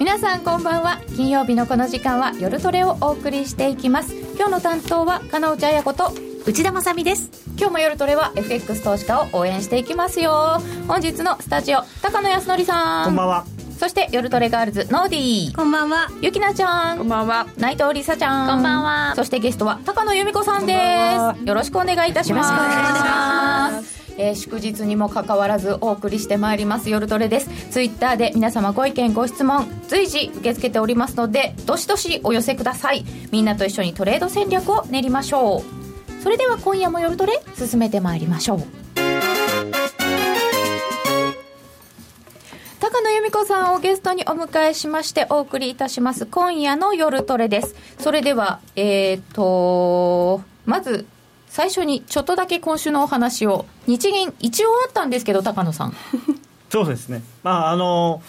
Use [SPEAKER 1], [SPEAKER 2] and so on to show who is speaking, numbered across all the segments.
[SPEAKER 1] 皆さんこんばんは。金曜日のこの時間は夜トレをお送りしていきます。今日の担当は金内彩子と
[SPEAKER 2] 内田まさです。
[SPEAKER 1] 今日も夜トレは FX 投資家を応援していきますよ。本日のスタジオ高野康則さ
[SPEAKER 3] ん。こんばんは
[SPEAKER 1] そして夜トレガールズノーディー。
[SPEAKER 2] こんばんは。
[SPEAKER 1] ゆきなちゃん。
[SPEAKER 4] こんばんは。
[SPEAKER 1] 内藤梨沙ちゃ
[SPEAKER 2] ん。こんばんは。
[SPEAKER 1] そしてゲストは高野由美子さんです。よろしくお願いいたします。よろしくお願いします。えー、祝日にもかかわらずお送りしてまいります。夜トレです。ツイッターで皆様ご意見ご質問随時受け付けておりますのでどしどしお寄せください。みんなと一緒にトレード戦略を練りましょう。それでは今夜も夜トレ進めてまいりましょう高野由美子さんをゲストにお迎えしましてお送りいたします今夜の夜トレです。それではえっ、ー、とまず最初にちょっとだけ今週のお話を。日銀一応あったんですけど高野さん。
[SPEAKER 3] そうですね。まああの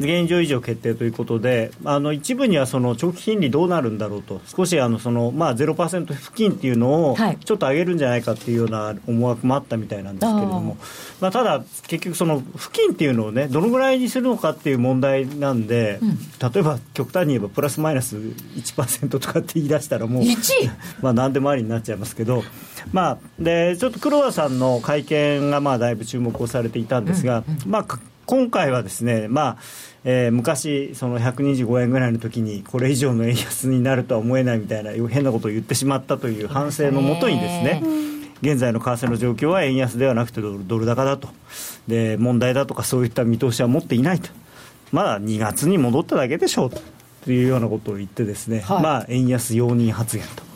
[SPEAKER 3] 現状維持を決定ということで、あの一部にはその長期金利どうなるんだろうと、少しあのその、まあ、0%付近っていうのをちょっと上げるんじゃないかっていうような思惑もあったみたいなんですけれども、まあ、ただ、結局、その付近っていうのをね、どのぐらいにするのかっていう問題なんで、うん、例えば極端に言えばプラスマイナス1%とかって言い出したら、もう、まあ何でもありになっちゃいますけど、まあ、でちょっと黒田さんの会見がまあだいぶ注目をされていたんですが、うんうん、まあ、今回はですね、まあえー、昔、その125円ぐらいの時に、これ以上の円安になるとは思えないみたいな、変なことを言ってしまったという反省のもとにですね、現在の為替の状況は円安ではなくてドル高だと。で、問題だとかそういった見通しは持っていないと、まだ2月に戻っただけでしょうというようなことを言って、ですね、はい、まあ、円安容認発言と。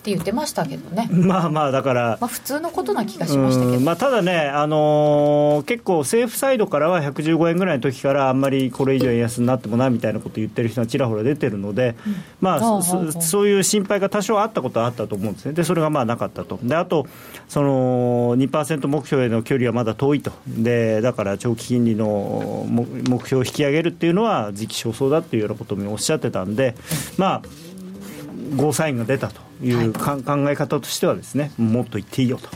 [SPEAKER 1] って言ってましたけどね。
[SPEAKER 3] まあまあだから、
[SPEAKER 1] まあ、普通のことな気がしましたけど、
[SPEAKER 3] まあ、ただね、あのー、結構政府サイドからは115円ぐらいの時からあんまりこれ以上円安になってもなみたいなことを言ってる人がちらほら出てるので、うん、まあそういう心配が多少あったことはあったと思うんですね。でそれがまあなかったと。であとその2%目標への距離はまだ遠いと。でだから長期金利の目標を引き上げるっていうのは時期尚早だっていうようなこともおっしゃってたんでまあゴーサインが出たというか、はい、考え方としてはですねもっと言っていいよと、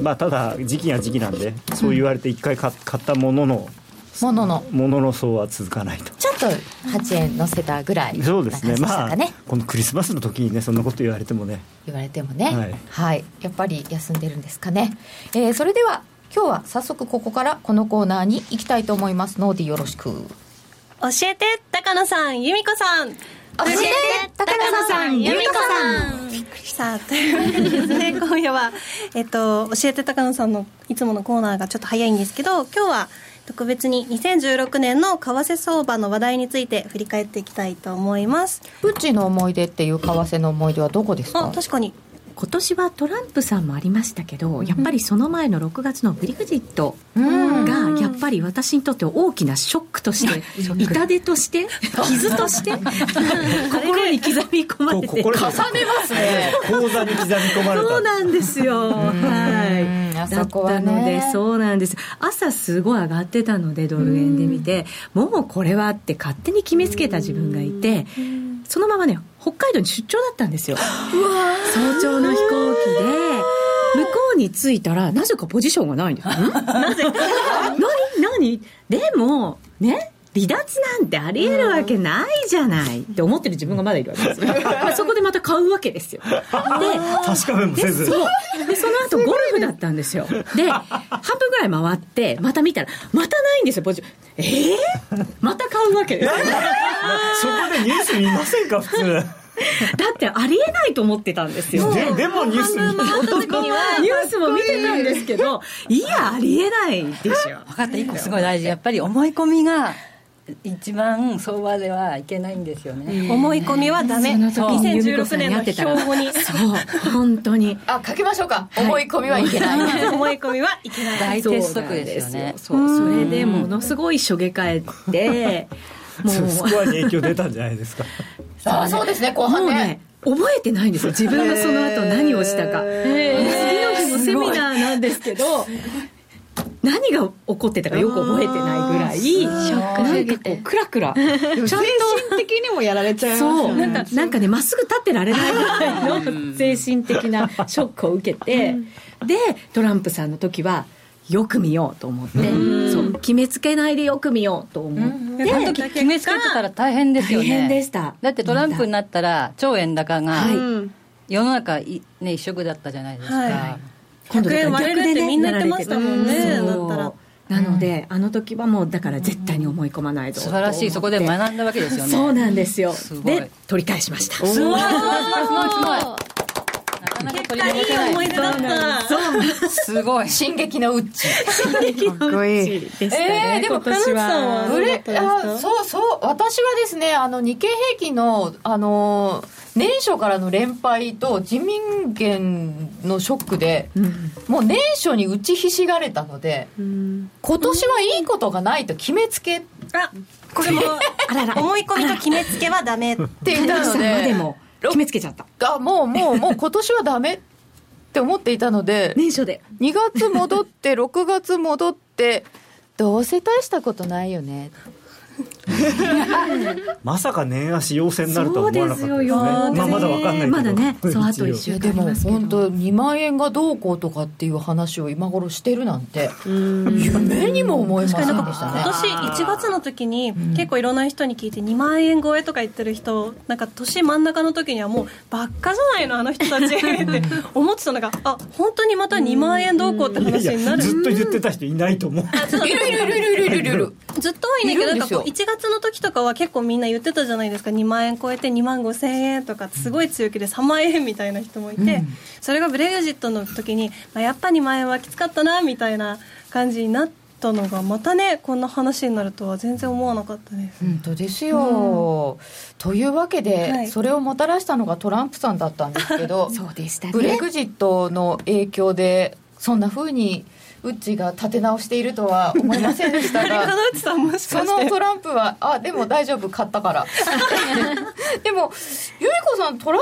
[SPEAKER 3] まあ、ただ時期が時期なんでそう言われて一回買ったものの
[SPEAKER 1] ものの。
[SPEAKER 3] ものの層は続かないと。
[SPEAKER 1] ちょっと8円乗せたぐらい、
[SPEAKER 3] そうですね。まあこのクリスマスの時にねそんなこと言われてもね。
[SPEAKER 1] 言われてもね、はい、はい、やっぱり休んでるんですかね、えー、それでは今日は早速ここからこのコーナーに行きたいと思います。ノーディよろしく。
[SPEAKER 2] 教えて高野さん由美子さん
[SPEAKER 1] 教えて高野さん由美子さん。びっくり
[SPEAKER 2] したというわけでですね今夜は、えっと、教えて高野さんのいつものコーナーがちょっと早いんですけど今日は特別に2016年の為替相場の話題について振り返っていきたいと思います。
[SPEAKER 1] プッチの思い出っていう為替の思い出はどこですか？
[SPEAKER 2] 確かに
[SPEAKER 4] 今年はトランプさんもありましたけど、やっぱりその前の6月のブリグジットがやっぱり私にとって大きなショックとして、痛手として 傷として 心に刻み込まれて。重ね
[SPEAKER 1] ますね。
[SPEAKER 3] 口座に刻み込まれた。
[SPEAKER 4] そうなんですよ。はい。だったのでそうなんです。朝すごい上がってたのでドル円で見てもうこれはって勝手に決めつけた自分がいてそのままね北海道に出張だったんですよ。早朝の飛行機で向こうに着いたらなぜかポジションがないんです。なぜ？何？何？でもね離脱なんてありえるわけないじゃないって思ってる自分がまだいるわけですよ。そこでまた買うわけですよ。で、
[SPEAKER 3] 確かめもせず。
[SPEAKER 4] そう。で、その後ゴルフだったんですよ。で、半分ぐらい回って、また見たら、またないんですよ、ポジえー、また買うわけですよ。
[SPEAKER 3] そこでニュース見ませんか、普通。
[SPEAKER 4] だってありえないと思ってたんですよ。
[SPEAKER 3] ででもニュース見 ニュ
[SPEAKER 4] ースも見てたんですけど、いや、ありえないでしょ。
[SPEAKER 5] 分かった、一個すごい大事。やっぱり思い込みが、一番相場ではいけないんですよね、
[SPEAKER 2] 思い込みはダメ。2016年の標語に。
[SPEAKER 4] そう本当に。
[SPEAKER 1] あ書きましょうか、はい、思い込みはいけない。
[SPEAKER 2] 思い込みはいけない。
[SPEAKER 5] 大鉄則ですよね。
[SPEAKER 4] そうそれでものすごいしょげ返って
[SPEAKER 3] もう。スコアに影響出たんじゃないですか。
[SPEAKER 1] あそうですね後半ね。
[SPEAKER 4] 覚えてないんですよ。自分がその後何をしたか、次の日もセミナーなんですけど 何が起こってたかよく覚えてないぐらいショックなんかこうクラクラ。
[SPEAKER 6] 精神的にもやられちゃいますよ
[SPEAKER 4] ねなんかなんかねまっすぐ立ってられないぐらいの精神的なショックを受けて。でトランプさんの時はよく見ようと思って、そう。決めつけないでよく見ようと思って、
[SPEAKER 5] あの時決めつけてたら大変ですよね。
[SPEAKER 4] 大変でした。
[SPEAKER 5] だってトランプになったら超円高が、世の中ね一色だったじゃないですか、はい、
[SPEAKER 2] 今度逆でねみんな言ってましたもんねだったら
[SPEAKER 4] なので、あの時はもうだから絶対に思い込まないと、
[SPEAKER 5] 素晴らしいそこで学んだわけですよね
[SPEAKER 4] そうなんですよで取り返しましたすごいすごい
[SPEAKER 2] なかなか取り戻せない。思い出だった。
[SPEAKER 5] すごい
[SPEAKER 1] 進撃のウッチ。
[SPEAKER 6] かっこいい
[SPEAKER 2] でしたね、えー、でも今年は。ブレ
[SPEAKER 1] あそうそう私はですねあの日経平均のあの年初からの連敗と人民元のショックで、うん、もう年初に打ちひしがれたので、うん、今年はいいことがないと決めつけ、
[SPEAKER 2] あこれも思い込みと決めつけはダメ。って
[SPEAKER 1] 言ったので
[SPEAKER 4] でも決めつけちゃった。
[SPEAKER 1] あもうもうもう今年はダメって思っていたので
[SPEAKER 4] 年初で。
[SPEAKER 1] 2月戻って6月戻ってどうせ大したことないよね
[SPEAKER 3] まさか年足陽性になるとは思わなかったですね。まあまだわかんないけど。
[SPEAKER 4] まだね そうあと一週
[SPEAKER 1] でも本当2万円がどうこうとかっていう話を今頃してるなんて夢にも思いませんでしたね。
[SPEAKER 2] 今年1月の時に結構いろんな人に聞いて2万円超えとか言ってる人なんか年真ん中の時にはもうばっかじゃないのあの人たちって思ってたのが あ本当にまた2万円どうこうって話になる。
[SPEAKER 3] ずっと言ってた人いないと思う。
[SPEAKER 1] いるいるいるいるいるいる。
[SPEAKER 2] ずっと多いんだけどなんかこう1月の時とかは結構みんな言ってたじゃないですか。2万円超えて2万5千円とか。すごい強気で3万円みたいな人もいて、うん、それがブレグジットの時に、まあ、やっぱ2万円はきつかったなみたいな感じになったのがまたねこんな話になるとは全然思わなかったです。
[SPEAKER 1] 本当ですよ、うん、というわけで、はい、それをもたらしたのがトランプさんだったんですけど
[SPEAKER 4] そうでした、ね、
[SPEAKER 1] ブレグジットの影響でそんなふうにウッチが立て直しているとは思いませんでしたが そのトランプはあでも大丈夫買ったから。でも由美子さんトラン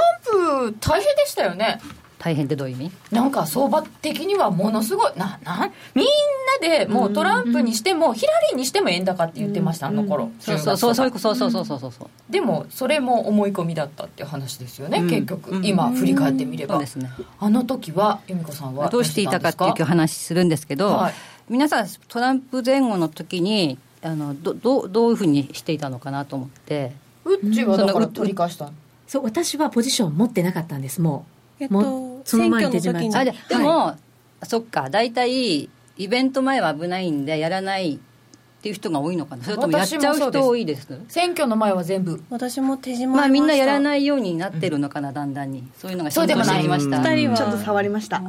[SPEAKER 1] プ大変でしたよね
[SPEAKER 5] 大変ってどういう意味？
[SPEAKER 1] なんか相場的にはものすごいななみんなでもうトランプにしてもヒラリーにしても円高って言ってました、あの頃
[SPEAKER 5] そうそうそうそうそうそうそうそうそう
[SPEAKER 1] でもそれも思い込みだったっていう話ですよね、結局今振り返ってみれば、
[SPEAKER 5] ですね、
[SPEAKER 1] あの時は由美子さんは
[SPEAKER 5] どうしていたかっていう話するんですけど、はい、皆さんトランプ前後の時にあのどどどういうふうにしていたのかなと思って
[SPEAKER 1] うっちはだから取り返した
[SPEAKER 4] そう私はポジション持ってなかったんですもう
[SPEAKER 2] えっとその前に手
[SPEAKER 5] 締まりあでも、はい、そっか大体イベント前は危ないんでやらないっていう人が多いのかな。それともやっちゃう人多いです？
[SPEAKER 1] 選挙の前は全部。
[SPEAKER 2] 私も手締ま
[SPEAKER 5] まあみんなやらないようになってるのかな、うん、だんだんに。そういうのが浸透してきました
[SPEAKER 6] 二人は。ちょっと触りました。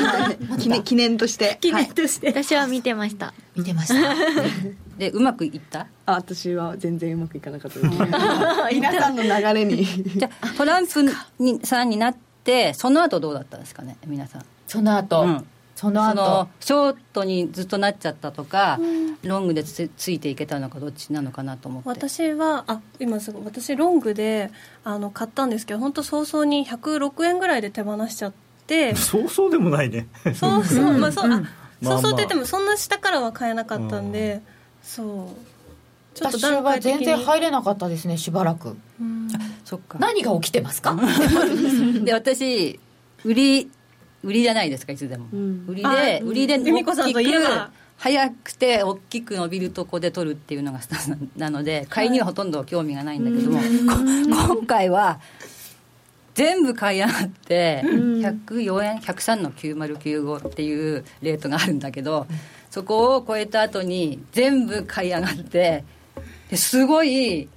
[SPEAKER 6] 記念記念として。
[SPEAKER 2] 記念として、
[SPEAKER 7] はい、私は見てました。
[SPEAKER 1] 見てました。
[SPEAKER 5] でうまくいった？
[SPEAKER 6] あ私は全然うまくいかなかったです皆さんの流れに。
[SPEAKER 5] じゃトランプにさんになっててその後どうだったんですかね皆さん。
[SPEAKER 1] その後、うん、その後。
[SPEAKER 5] ショートにずっとなっちゃったとか、うん、ロングでつついていけたのかどっちなのかなと思って。
[SPEAKER 2] 私はあ今すぐ私ロングであの買ったんですけど本当早々に106円ぐらいで手放しちゃって。
[SPEAKER 3] 早々でもないね。
[SPEAKER 2] そうそう。まあそう、あそうそうって言ってもそんな下からは買えなかったんで、そう
[SPEAKER 1] ちょっと段階全然入れなかったですねしばらく、うん、そっか。何が起きてますか？
[SPEAKER 5] で私売り売りじゃないですかいつでも、うん、売りで売りで大きく早くて大きく伸びるとこで取るっていうのがスタンスな ので買いにはほとんど興味がないんだけども、はい、今回は全部買い上がって104円103の9095っていうレートがあるんだけどそこを超えた後に全部買い上がってですごい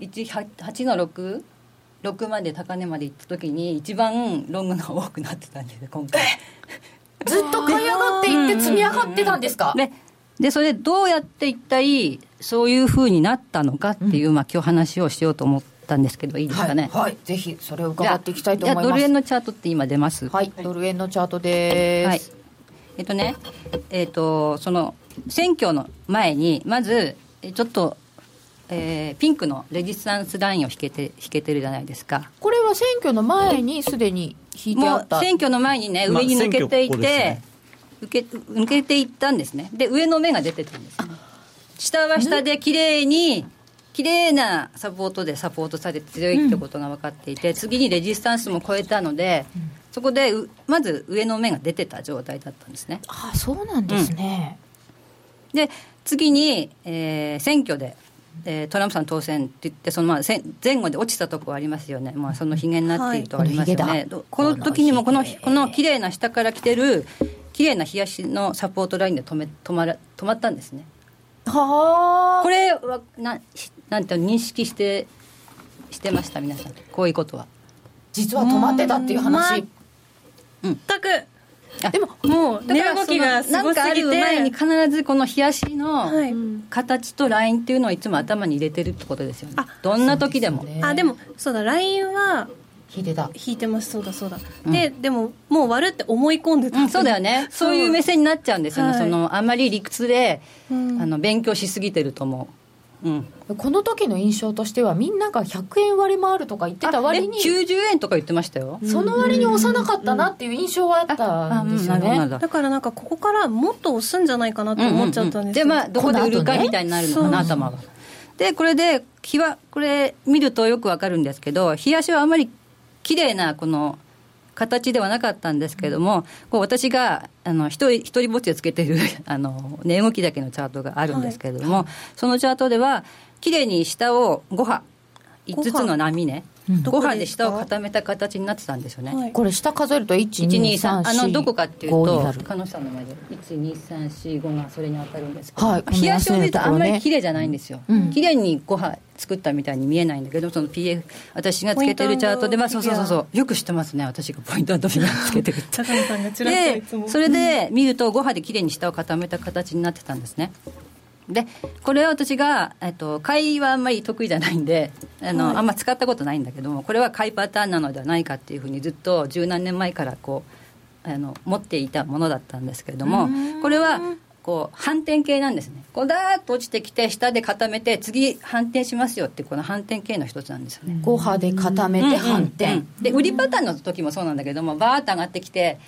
[SPEAKER 5] 8の6 6まで高値まで行った時に一番ロングが多くなってたんです今回。
[SPEAKER 1] ずっと買い上がっていって積み上がってたんですか、
[SPEAKER 5] ででそれでどうやって一体そういうふうになったのかっていう、うん、まあ今日話をしようと思ったんですけどいいですかね、
[SPEAKER 1] はい、はい、ぜひそれを伺っていきたいと思います。
[SPEAKER 5] ドル円のチャートって今出ます。
[SPEAKER 1] はい、ドル円のチャートです、はい、
[SPEAKER 5] えっとねえっとその選挙の前にまずちょっとえー、ピンクのレジスタンスラインを引けて引けてるじゃないですか。
[SPEAKER 1] これは選挙の前にすでに引いてあった。
[SPEAKER 5] 選挙の前にね上に抜けていて、まあ受け抜けていったんですね。で上の目が出てたんです下は下で綺麗に綺麗なサポートでサポートされて強いってことが分かっていて、うん、次にレジスタンスも超えたので、うん、そこでまず上の目が出てた状態だったんですね。
[SPEAKER 1] あそうなんですね、
[SPEAKER 5] うん、で次に、えー、選挙でえー、トランプさん当選って言ってそのまあ前後で落ちたとこありますよね、まあ、そのひげになっているとありますよね、はい、この時にもこのこの綺麗な下から来てる綺麗な冷やしのサポートラインで止め止まら止まったんですね。はあ。これはななんて認識してしてました皆さん。こういうことは。
[SPEAKER 1] 実は止まってたっていう話。
[SPEAKER 2] 全くでももう値動きがすごすぎて。
[SPEAKER 5] 前に必ずこの冷やしの形とラインっていうのをいつも頭に入れてるってことですよね、どんな時でも。
[SPEAKER 2] で、ね、あでもそうだラインは
[SPEAKER 1] 引いてた。
[SPEAKER 2] 引いてます。そうだそうだ、うん、ででももう割るって思い込んでた、
[SPEAKER 5] うん、そうだよね。そう。いう目線になっちゃうんですよね、はい、そのあんまり理屈で、うん、あの勉強しすぎてると思う
[SPEAKER 1] うん、この時の印象としてはみんなが100円割もあるとか言ってた割に
[SPEAKER 5] 90円とか言ってましたよ。
[SPEAKER 1] その割に押さなかったなっていう印象はあったんですよね、
[SPEAKER 2] だからなんかここからもっと押すんじゃないかなと思っちゃったんです
[SPEAKER 5] でまあどこで売るかみたいになるのかな、頭はでこれで日はこれ見るとよくわかるんですけど冷やしはあまり綺麗なこの形ではなかったんですけれども、こう私があの一人一人ぼっちでつけてる あの値動きだけのチャートがあるんですけれども、はい、そのチャートではきれいに下を5波5つの波ね5波で下を固めた形になってたんですよね、はい、
[SPEAKER 1] これ下数えると123
[SPEAKER 5] あのどこかっていうと鹿野さんの前で。12345がそれに当たるんですけど、はい、冷やしを見るとあんまり綺麗じゃないんですよ、うん、綺麗に5波作ったみたいに見えないんだけどその PF 私がつけてるチャートでまあそうそうそうそう。よく知ってますね。私がポイントとフィギュアつけてるって。でそれで見ると5波で綺麗に下を固めた形になってたんですねでこれは私が、えっと、買いはあんまり得意じゃないんであの、はい、あんま使ったことないんだけどもこれは買いパターンなのではないかっていうふうにずっと十何年前からこうあの持っていたものだったんですけれどもこれはこう反転系なんですね。こうダーッと落ちてきて下で固めて次反転しますよってこの反転系の一つなんですよね。
[SPEAKER 1] 5波で固めて反転、うんうんうん、
[SPEAKER 5] で売りパターンの時もそうなんだけどもバーッと上がってきて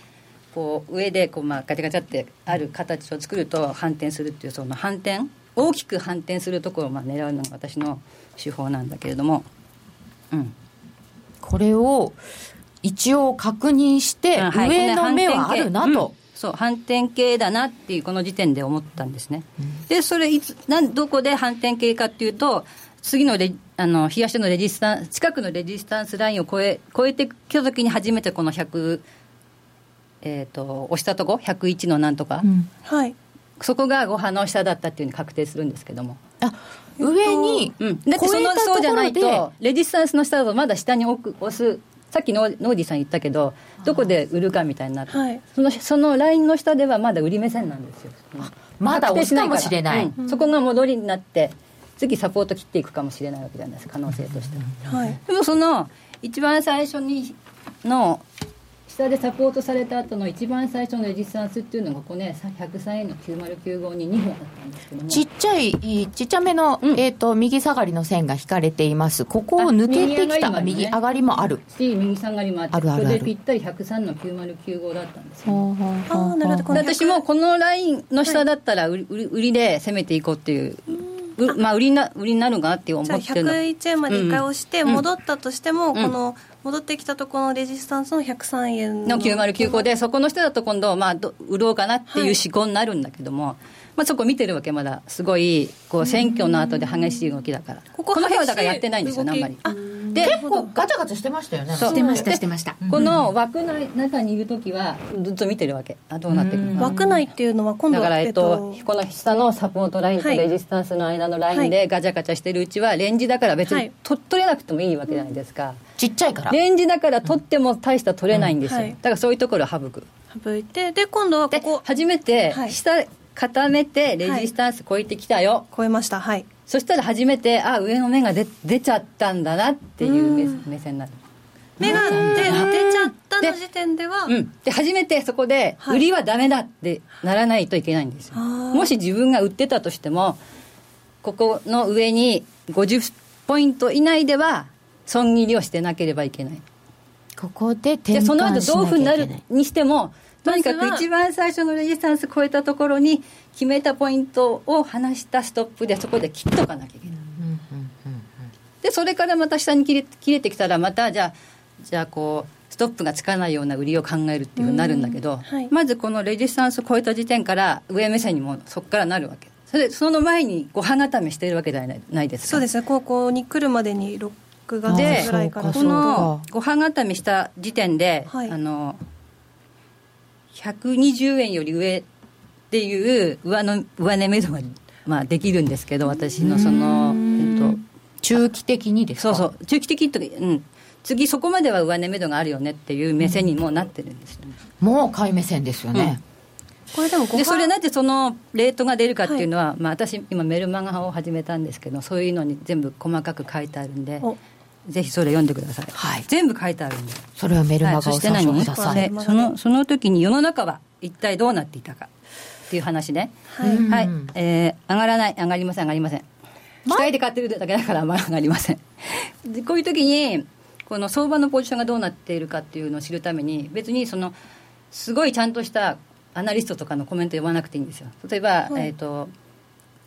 [SPEAKER 5] こう上でこうまあガチャガチャってある形を作ると反転するっていうその反転大きく反転するところをまあ狙うのが私の手法なんだけれども、うん、
[SPEAKER 1] これを一応確認して、上の目はあるなと、うん、
[SPEAKER 5] そう反転系だなっていうこの時点で思ったんですね、うん、でそれいつなんどこで反転系かっていうと次のレあの冷やしのレジスタンス近くのレジスタンスラインを超え超えてきた時に初めてこの100えーと、押したとこ？101のなんとか、
[SPEAKER 2] うん、はい。
[SPEAKER 5] そこが5波の下だったっていうふうに確定するんですけども。
[SPEAKER 1] あ上に、
[SPEAKER 5] うん、だってそのそうじゃないとレジスタンスの下だとまだ下に置く押すさっきノーディさん言ったけどどこで売るかみたいになって、はい、そのそのラインの下ではまだ売り目線なんですよ。
[SPEAKER 1] まだ押すかもしれない、
[SPEAKER 5] うん、そこが戻りになって次サポート切っていくかもしれないわけじゃないですか可能性として。は、はい、でもその一番最初にの下でサポートされた後の一番最初のレジスタンスっていうのがここね103円の9095に2本あったんですけども。
[SPEAKER 1] ちっちゃいちっちゃめの、うん、えーと、右下がりの線が引かれています。ここを抜けてきた右上がりもある。
[SPEAKER 5] し右下がりもあってあるあるある。これでぴったり103の9095だったんですよ、ね、あなるほど。私もこのラインの下だったら売り,、売りで攻めていこうっていう、まあ売りな売りになるかなって思ってる
[SPEAKER 2] 101円まで1回押して戻ったとしても、うん、この戻ってきたところのレジスタンスの103円
[SPEAKER 5] の9095でそこの人だと今度まあ売ろうかなっていう思考になるんだけども、はい、まあ、そこ見てるわけまだすごいこう選挙の後で激しい動きだから、ここの辺はだからやってないんですよねあんまり。
[SPEAKER 1] で結構ガチャガチャしてましたよね
[SPEAKER 4] してましたしてました。
[SPEAKER 5] この枠の中にいる時はずっと見てるわけ。あどうなってくる
[SPEAKER 2] か。枠内っていうのは今度
[SPEAKER 5] だから、えっと、この下のサポートラインとレジスタンスの間のラインでガチャガチャしてるうちはレンジだから別に取れなくてもいいわけじゃないですか、
[SPEAKER 1] ちっちゃいから。
[SPEAKER 5] レンジだから取っても大した取れないんですよ、だからそういうところを省く。
[SPEAKER 2] 省いてで今度はここ。
[SPEAKER 5] 初めて下固めてレジスタンス超えてきたよ、
[SPEAKER 2] 超えました。はい。
[SPEAKER 5] そしたら初めてあ上の目が出出ちゃったんだなっていう目線になる。
[SPEAKER 2] 目が出出ちゃったの時点では。
[SPEAKER 5] うん、で初めてそこで売りはダメだってならないといけないんですよ、はい、もし自分が売ってたとしてもここの上に50ポイント以内では損切りをしてなければいけない。
[SPEAKER 1] ここで
[SPEAKER 5] 転換その後どういうふうになるにしてもとにかく一番最初のレジスタンス超えたところに決めたポイントを離したストップでそこで切っとかなきゃいけない、でそれからまた下に切れ切れてきたらまたじゃあじゃあこうストップがつかないような売りを考えるっていうふうになるんだけど、はい、まずこのレジスタンスを超えた時点から上目線にもそこからなるわけ。それその前にご飯固めしているわけではないですか。
[SPEAKER 2] そうですね。高校に来るまでに6月ぐらいから。
[SPEAKER 5] このご飯固めした時点で、はい、あの120円より上っていう上の上値目処が、まあ、できるんですけど私のその、えっと、
[SPEAKER 1] 中期的にです
[SPEAKER 5] か？そうそう。中期的とうん。次そこまでは上値目処があるよねっていう目線にもなってるんです
[SPEAKER 1] うん、もう買い目線ですよね、
[SPEAKER 5] うん、これでもでそれなぜそのレートが出るかっていうのは、はい、まあ、私今メルマガを始めたんですけどそういうのに全部細かく書いてあるんでぜひそれ読んでください、はい、全部書いてあるんで
[SPEAKER 1] それはメルマガを参照くだ
[SPEAKER 5] さい、はい、そのその時に世の中は一体どうなっていたかっていう話ね。はい、はい。えー、上がらない。上がりません。上がりません。期待で買ってるだけだからあんまり上がりません。でこういう時にこの相場のポジションがどうなっているかっていうのを知るために別にそのすごいちゃんとしたアナリストとかのコメント読まなくていいんですよ。例えば、はい、えっ、ー、と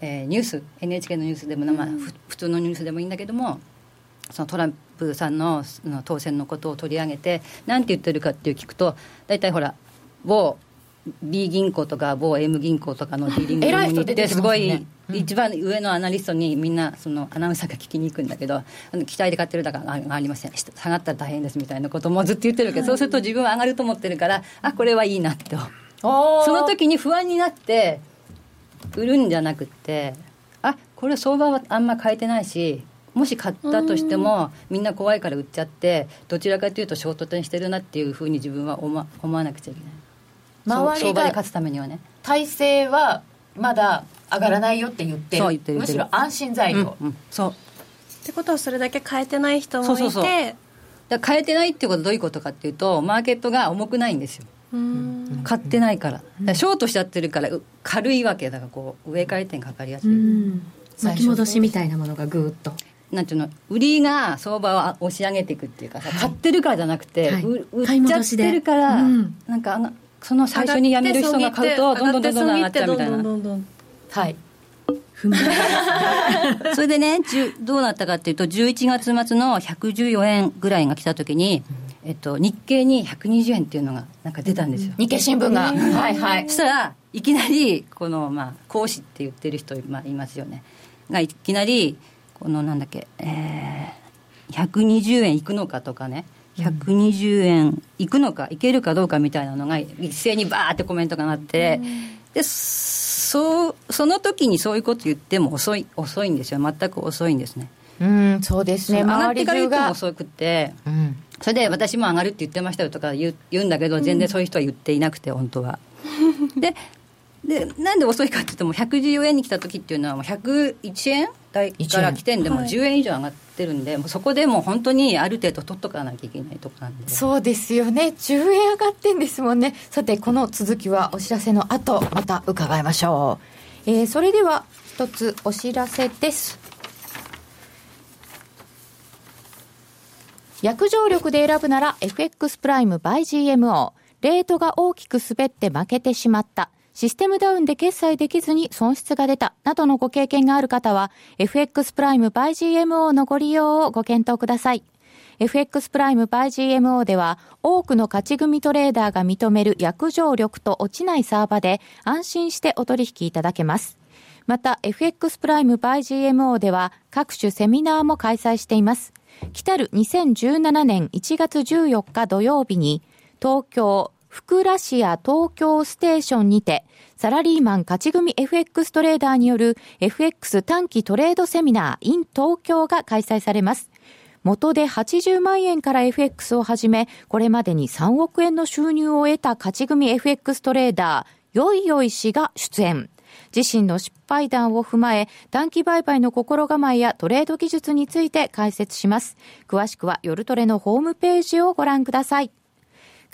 [SPEAKER 5] えー、ニュース NHK のニュースでも、まあ、普通のニュースでもいいんだけどもそのトランプさんのの当選のことを取り上げて何て言ってるかっていう聞くと大体ほら某 B 銀行とか某 M 銀行とかのディーリングに行ってすごい一番上のアナリストにみんなそのアナウンサーが聞きに行くんだけど期待で買ってるだからありません。下がったら大変ですみたいなこともずっと言ってるけど、そうすると自分は上がると思ってるからあこれはいいなって。その時に不安になって売るんじゃなくってあこれ相場はあんま変えてないしもし買ったとしてもみんな怖いから売っちゃってどちらかというとショートにしてるなっていうふうに自分は思思わなくちゃいけない。周りが勝つためにはね。
[SPEAKER 1] 体制はまだ上がらないよって言ってる,、ってるむしろ安心材料、うんうん、
[SPEAKER 2] そう。ってことはそれだけ変えてない人もいて。そうそうそう。
[SPEAKER 5] だ変えてないってことはどういうことかっていうとマーケットが重くないんですよ。買ってないから。からショートしちゃってるから軽いわけだからこう上回転かかりやすい。
[SPEAKER 4] 巻き戻しみたいなものがぐーっと
[SPEAKER 5] なんていうの売りが相場を押し上げていくっていうかさ、はい、買ってるからじゃなくて、はい、売っちゃってるから、うん、なんかその最初に辞める人が買うとどんどんどんどん上がっちゃうみたいなはい。それでねどうなったかっていうと11月末の114円ぐらいが来た時に、えっと、日経に120円っていうのがなんか出たんですよ、
[SPEAKER 1] 日経新聞が、はいはい。
[SPEAKER 5] そしたらいきなりこの、まあ、講師って言ってる人、まあ、いますよね。がいきなりこのなんだっけ、えー、120円いくのかとかね。120円いくのかいけるかどうかみたいなのが一斉にバーってコメントがなって、でそうその時にそういうこと言っても遅い遅いんですよ。全く遅いんですね。
[SPEAKER 1] うんそうですね。
[SPEAKER 5] 上がってから言っても遅くて、うん、それで私も上がるって言ってましたよとか言う言うんだけど全然そういう人は言っていなくて本当は。ででなんで遅いかって言っても114円に来た時っていうのはもう101円台から来てんでも10円以上上がってるんで、はい、もうそこでもう本当にある程度取っとかなきゃいけないとこなんで。
[SPEAKER 1] そうですよね。10円上がってんですもんね。さてこの続きはお知らせの後また伺いましょう、えー、それでは一つお知らせです。約定力で選ぶなら FX プライム by GMO レートが大きく滑って負けてしまったシステムダウンで決済できずに損失が出たなどのご経験がある方は FX プライム by GMO のご利用をご検討ください。FX プライム by GMO では多くの勝ち組トレーダーが認める約定力と落ちないサーバで安心してお取引いただけます。また FX プライム by GMO では各種セミナーも開催しています。来たる2017年1月14日土曜日に東京福ラシア東京ステーションにて、サラリーマン勝ち組 FX トレーダーによる FX 短期トレードセミナー in 東京が開催されます。元で80万円から FX をはじめ、これまでに3億円の収入を得た勝ち組 FX トレーダー、よいよい氏が出演。自身の失敗談を踏まえ、短期売買の心構えやトレード技術について解説します。詳しくは夜トレのホームページをご覧ください。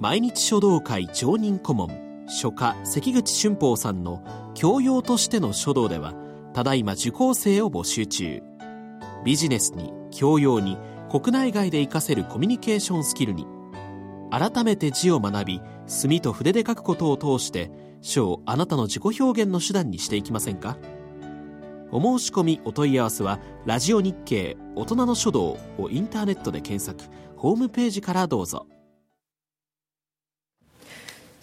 [SPEAKER 8] 毎日書道会常任顧問書家関口俊宝さんの教養としての書道ではただいま受講生を募集中。ビジネスに教養に国内外で活かせるコミュニケーションスキルに改めて字を学び墨と筆で書くことを通して書をあなたの自己表現の手段にしていきませんか？お申し込みお問い合わせは「ラジオ日経大人の書道」をインターネットで検索ホームページからどうぞ。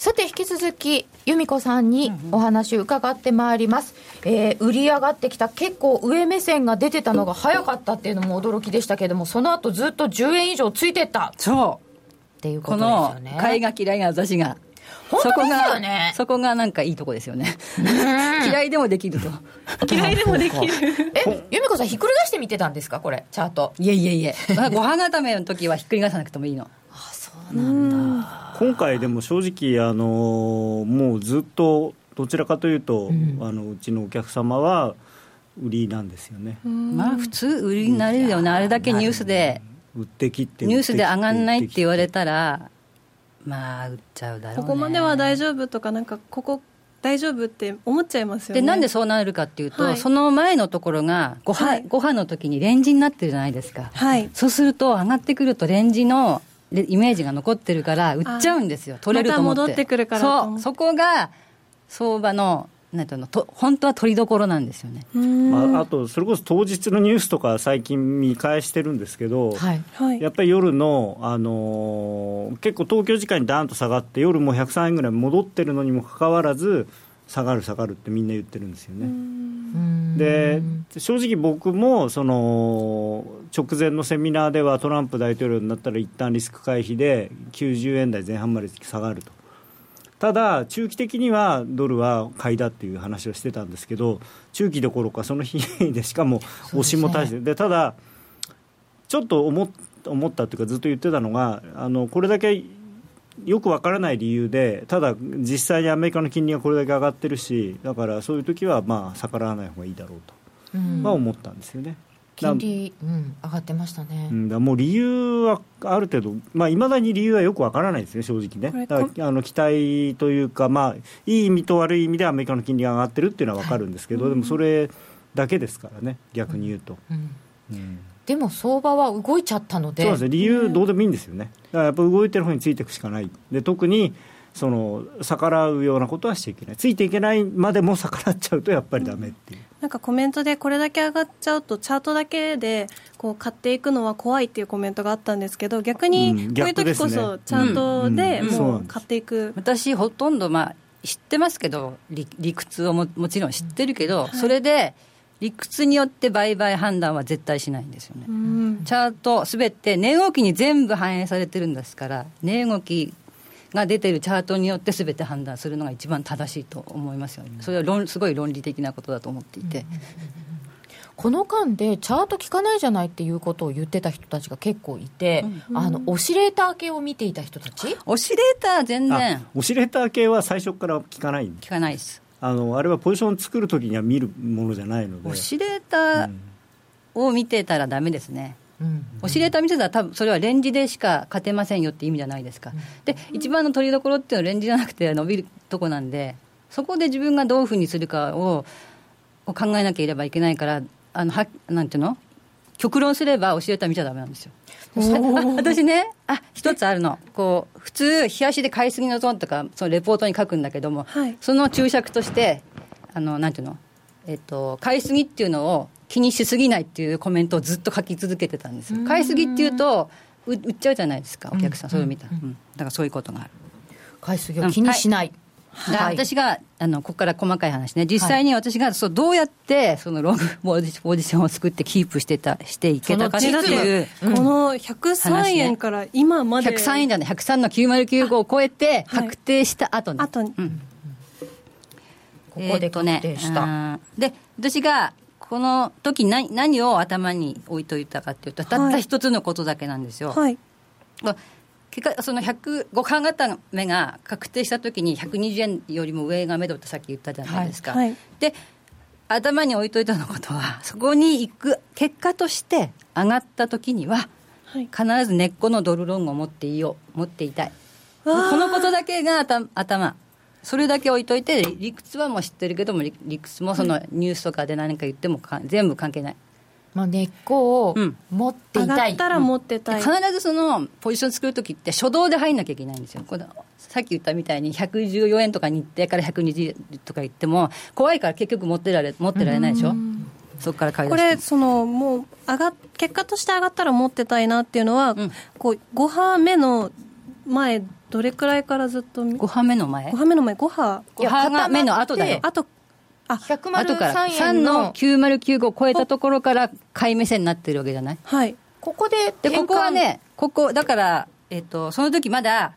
[SPEAKER 1] さて引き続き由美子さんにお話伺ってまいります、えー、売り上がってきた結構上目線が出てたのが早かったっていうのも驚きでしたけどもその後ずっと10円以上ついてった
[SPEAKER 5] そう
[SPEAKER 1] っていうことですよ
[SPEAKER 5] ねこの買いが嫌いな私が
[SPEAKER 1] そこが、ね、
[SPEAKER 5] そこがなんかいいとこですよね。嫌いでもできると。
[SPEAKER 2] 嫌いでもできる。
[SPEAKER 1] え、由美子さんひっくり返してみてたんですか？これ、チャート。
[SPEAKER 5] いえいえいえ。ご飯固めの時はひっくり返さなくてもいいの。
[SPEAKER 1] あ、そうなんだ。
[SPEAKER 3] 今回でも正直あのもうずっとどちらかというと、うん、あのうちのお客様は売りなんですよね。
[SPEAKER 5] まあ普通売りになれるよねあれだけニュースで
[SPEAKER 3] 売ってきって
[SPEAKER 5] ニュースで上がんないって言われたらまあ売っちゃうだろう、ね、
[SPEAKER 2] ここまでは大丈夫とかなんかここ大丈夫って思っちゃいますよね。
[SPEAKER 5] でなんでそうなるかっていうと、はい、その前のところが5波、はい、波の時にレンジになってるじゃないですか、
[SPEAKER 2] はい、
[SPEAKER 5] そうすると上がってくるとレンジのでイメージが残ってるから売っちゃうんですよ。取れると思って、
[SPEAKER 2] ま、戻ってくるから
[SPEAKER 5] そう。そこが相場のなんていうのと本当は取りどころなんですよね、
[SPEAKER 3] まあ、あとそれこそ当日のニュースとか最近見返してるんですけど、はい、やっぱり夜の、あのー、結構東京時間にダーンと下がって夜も103円ぐらい戻ってるのにもかかわらず下がる下がるってみんな言ってるんですよね。で正直僕もその直前のセミナーではトランプ大統領になったら一旦リスク回避で90円台前半まで下がると。ただ、中期的にはドルは買いだっていう話をしてたんですけど、中期どころか、その日でしかも押しも大して、で、ただ、ちょっと思思ったというか、ずっと言ってたのが、あのこれだけよくわからない理由で、ただ、実際にアメリカの金利がこれだけ上がってるし、だからそういう時はまあ逆らわない方がいいだろうと、うん、まあ思ったんですよね。
[SPEAKER 1] 金利、うん、上がってましたね、
[SPEAKER 3] うん、だもう理由はある程度、まあ、いまだに理由はよくわからないですね、正直ね、だからあの期待というか、まあ、いい意味と悪い意味でアメリカの金利が上がってるっていうのは分かるんですけど、はい、でもそれだけですからね、逆に言うと。うん
[SPEAKER 1] でも相場は動いちゃったので、
[SPEAKER 3] そうですね、理由、どうでもいいんですよね、だからやっぱ動いてる方についていくしかない、で特にその逆らうようなことはしちゃいけない、ついていけないまでも逆らっちゃうと、やっぱりだめっていう。
[SPEAKER 2] なんかコメントでこれだけ上がっちゃうとチャートだけでこう買っていくのは怖いっていうコメントがあったんですけど逆にこういう時こそチャートでもう買っていく、
[SPEAKER 5] 私ほとんどまあ知ってますけど理理屈をももちろん知ってるけど、それで理屈によって売買判断は絶対しないんですよね、チャートすべて値動きに全部反映されてるんですから値動きが出てるチャートによってすべて判断するのが一番正しいと思いますよね、それは論すごい論理的なことだと思っていて。
[SPEAKER 1] この間でチャート聞かないじゃないっていうことを言ってた人たちが結構いて、うん、あのオシレーター系を見ていた人たち？
[SPEAKER 5] オシレーター全然。
[SPEAKER 3] オシレーター系は最初から聞かない
[SPEAKER 5] 聞かないです
[SPEAKER 3] あのあれはポジション作るときには見るものじゃないので。
[SPEAKER 5] オシレーターを見てたらだめですね、オシレーター見てたら、多分それはレンジでしか勝てませんよって意味じゃないですか、で一番の取りどころっていうのは、レンジじゃなくて伸びるとこなんで、そこで自分がどういうふうにするかを考えなければいけないから、あのはなんていうの？極論すれば、オシレーター見ちゃだめなんですよ。私ねあ一つあるの。こう普通冷やしで買いすぎのゾーンとかそのレポートに書くんだけども、はい、その注釈としてあのなんていうの？えっと買いすぎっていうのを気にしすぎないっていうコメントをずっと書き続けてたんですよ。買いすぎっていうと売っちゃうじゃないですかお客さん、それを見た。ら、うん、だからそういうことがある。
[SPEAKER 1] 買いすぎを気にしない、
[SPEAKER 5] はい、私があのここから細かい話ね。実際に私がそうどうやってそのロングオーディションを作ってキープしてたしていけたかっていう。
[SPEAKER 2] この103円から今まで、
[SPEAKER 5] ね、103円じゃない103の9095を超えて確定した後に、はい、後に、うん、
[SPEAKER 1] ここで確定した、え
[SPEAKER 5] ー、で私がこの時何何を頭に置いといたかっていうとたった一つのことだけなんですよ、はい、結果その100五半型の目が確定したときに120円よりも上が目処ってさっき言ったじゃないですか、はいはい、で頭に置いといたのことはそこに行く結果として上がったときには、必ず根っこのドルロングを持っていよう持っていたい。このことだけが頭それだけ置いといて理屈はもう知ってるけども理屈もそのニュースとかで何か言っても全部関係ない
[SPEAKER 1] まあ、根っこを持っていたい、
[SPEAKER 2] うん、ったら持ってたい、
[SPEAKER 5] 必ずそのポジション作るときって初動で入んなきゃいけないんですよ。これさっき言ったみたいに114円とかに行ってから120円とか言っても怖いから結局持ってられ持ってられないでしょ？そこから買い
[SPEAKER 2] 出これそのもう上が結果として上がったら持ってたいなっていうのは、うん、こう5波目の前どれくらいからずっと
[SPEAKER 5] 5波目の前
[SPEAKER 2] ？5波目の前5波。
[SPEAKER 5] 5波目の後だよ
[SPEAKER 2] あと
[SPEAKER 1] あ103
[SPEAKER 5] 円の9095を超えたところから買い目線になってるわけじゃない？
[SPEAKER 2] はい。
[SPEAKER 1] ここで
[SPEAKER 5] でここはねここだからえっ、ー、とその時まだ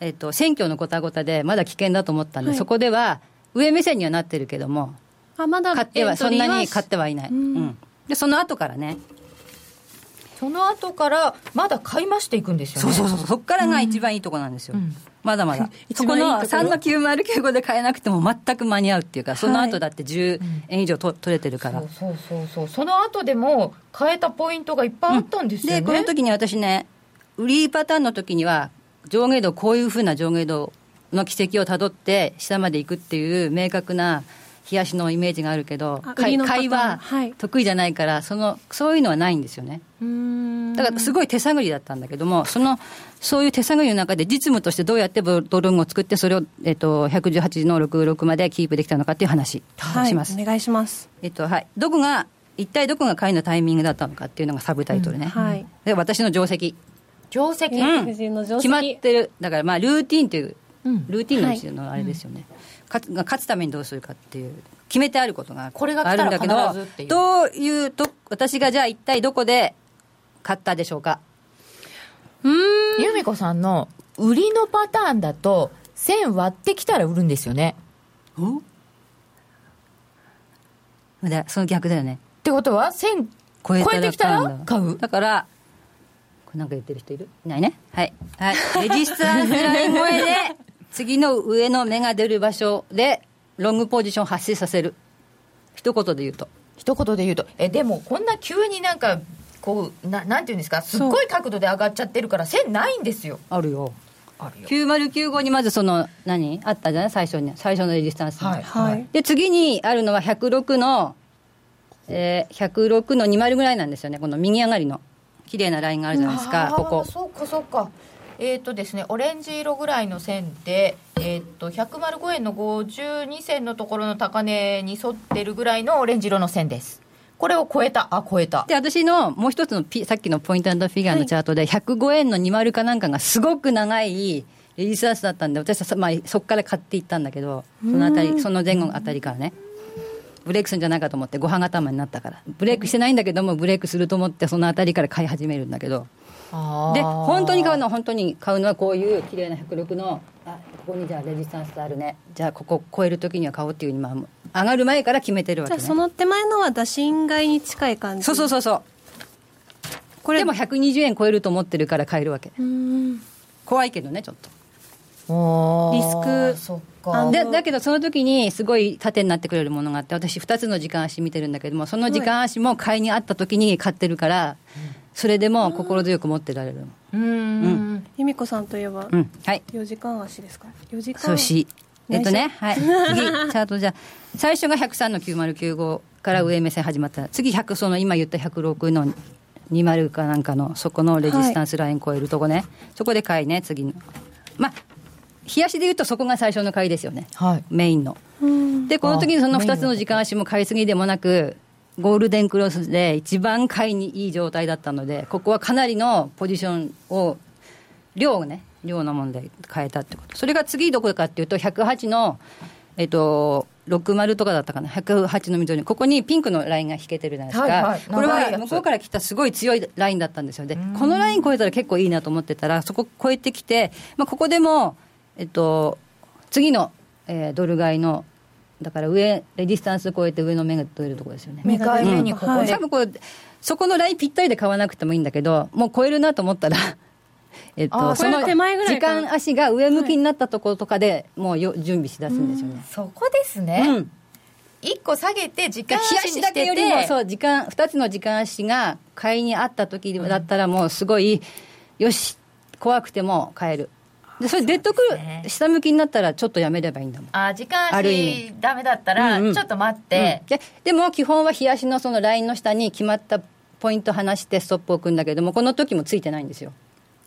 [SPEAKER 5] えっ、ー、と選挙のごたごたでまだ危険だと思ったんで、はい、そこでは上目線にはなってるけども
[SPEAKER 2] あまだ
[SPEAKER 5] 買ってはそんなに買ってはいない、うん、うん、でその後からね
[SPEAKER 1] その後からまだ買い増していくんですよ
[SPEAKER 5] ね。そうそうそう。そこからが一番いいとこなんですよ、うん、まだまだ。そこの3の9095で買えなくても全く間に合うっていうかその後だって10円以上と、取れてるから。
[SPEAKER 1] そうそうそう。その後でも買えたポイントがいっぱいあったんですよね、
[SPEAKER 5] うん、でこの時に私ね売りパターンの時には上下動こういうふうな上下動の軌跡をたどって下まで行くっていう明確な冷やしのイメージがあるけど買いは得意じゃないから、そのそういうのはないんですよね。だからすごい手探りだったんだけどもそのそういう手探りの中で実務としてどうやってドルンを作ってそれを、えっと、118の66までキープできたのかっていう話します、
[SPEAKER 2] はい、お願いします、
[SPEAKER 5] えっとはい、どこが一体どこが買いのタイミングだったのかっていうのがサブタイトルね、うんはい、で私の定石。
[SPEAKER 1] 定石、
[SPEAKER 5] うん、決まってる。だからまあルーティンという、ルーティンのうちのあれですよね、はい勝つ勝つためにどうするかっていう決めてあることが
[SPEAKER 1] これがあるんだけど
[SPEAKER 5] どういうと私がじゃあ一体どこで買ったでしょうか。
[SPEAKER 1] うん。由美子さんの売りのパターンだと1000割ってきたら売るんですよね。
[SPEAKER 5] うんだその逆だよね。
[SPEAKER 1] ってことは1000超えてきたら買う
[SPEAKER 5] だ。からこれなんか言ってる人いる？いないね。はい。はい。レジスタンスライン超えで次の上の芽が出る場所でロングポジション発生させる。一言で言うと。
[SPEAKER 1] 一言で言うと。えでもこんな急になんかこうななんていうんですか？すっごい角度で上がっちゃってるから線ないんですよ。
[SPEAKER 5] あるよ。あるよ。9095にまずその何？あったじゃない？最初に。最初のレジスタンス
[SPEAKER 1] はい、はい、
[SPEAKER 5] で次にあるのは106の、えー、106の20ぐらいなんですよね。この右上がりの。綺麗なラインがあるじゃないですか。ここ。
[SPEAKER 1] そうかそうかえっ、ー、とですね、オレンジ色ぐらいの線で、えっ、ー、と、105円の52銭のところの高値に沿ってるぐらいのオレンジ色の線です。これを超えた、あ、超えた。
[SPEAKER 5] で、私のもう一つの、P、さっきのポイントフィギュアのチャートで、105円の20かなんかがすごく長いレジスタンスだったんで、私は、まあ、そこから買っていったんだけど、そのあたり、その前後あたりからね。ブレイクするんじゃないかと思って、ご飯頭になったから。ブレイクしてないんだけども、ブレイクすると思って、そのあたりから買い始めるんだけど。で本当に買うのは本当に買うのはこういう綺麗な迫力のあここにじゃあレジスタンスあるね。じゃあここ超える時には買おうっていうふうに、まあ、上がる前から決めてるわけ、ね、
[SPEAKER 2] じゃあその手前のは打診買いに近い感じ。
[SPEAKER 5] そうそうそうそう。これでも120円超えると思ってるから買えるわけ。怖いけどねちょっと。
[SPEAKER 2] リスク。
[SPEAKER 5] でだけどその時にすごい縦になってくれるものがあって私2つの時間足見てるんだけどもその時間足も買いにあった時に買ってるから、それでも心強く持ってられる
[SPEAKER 2] うん。由美子さんといえば、
[SPEAKER 5] うん、はい。
[SPEAKER 2] 4時間足ですか？4時間。
[SPEAKER 5] そうし。えっとねはい。次チャートじゃ最初が103の9095から上目線始まった。次100その今言った106の20かなんかのそこのレジスタンスライン超えるとこね、はい、そこで買いね次の。まあ冷やしでいうとそこが最初の買いですよね、はい、メインの。でこの時にその2つの時間足も買いすぎでもなくゴールデンクロスで一番買いにいい状態だったのでここはかなりのポジションを量をね量のもんで変えたってこと。それが次どこかっていうと108のえっと60とかだったかな、108の緑、ここにピンクのラインが引けてるじゃないですか、はいはい、これは向こうから来たすごい強いラインだったんですよ、でこのライン超えたら結構いいなと思ってたら、そこ超えてきて、まあ、ここでも、えっと、次の、えー、ドル買いの、だから上、レディスタンス超えて上の目が取れるところですよね。
[SPEAKER 1] 2回目にここ。で、
[SPEAKER 5] うん、多分これそこのラインぴったりで買わなくてもいいんだけど、もう超えるなと思ったら えっと、その時間足が上向きになったところとかで、もうよ準備しだすんですよね。
[SPEAKER 1] そこですね。うん。1個下げて時間
[SPEAKER 5] 足にだけよりもそう時間2つの時間足が買いにあった時だったらもうすごい、よし怖くても買えるでそれデッドクル下向きになったらちょっとやめればいいんだもん。
[SPEAKER 1] あ時間足ダメだったらちょっと待って、
[SPEAKER 5] うん。うん、ででも基本は日足のそのラインの下に決まったポイント離してストップを置くんだけどもこの時もついてないんですよ。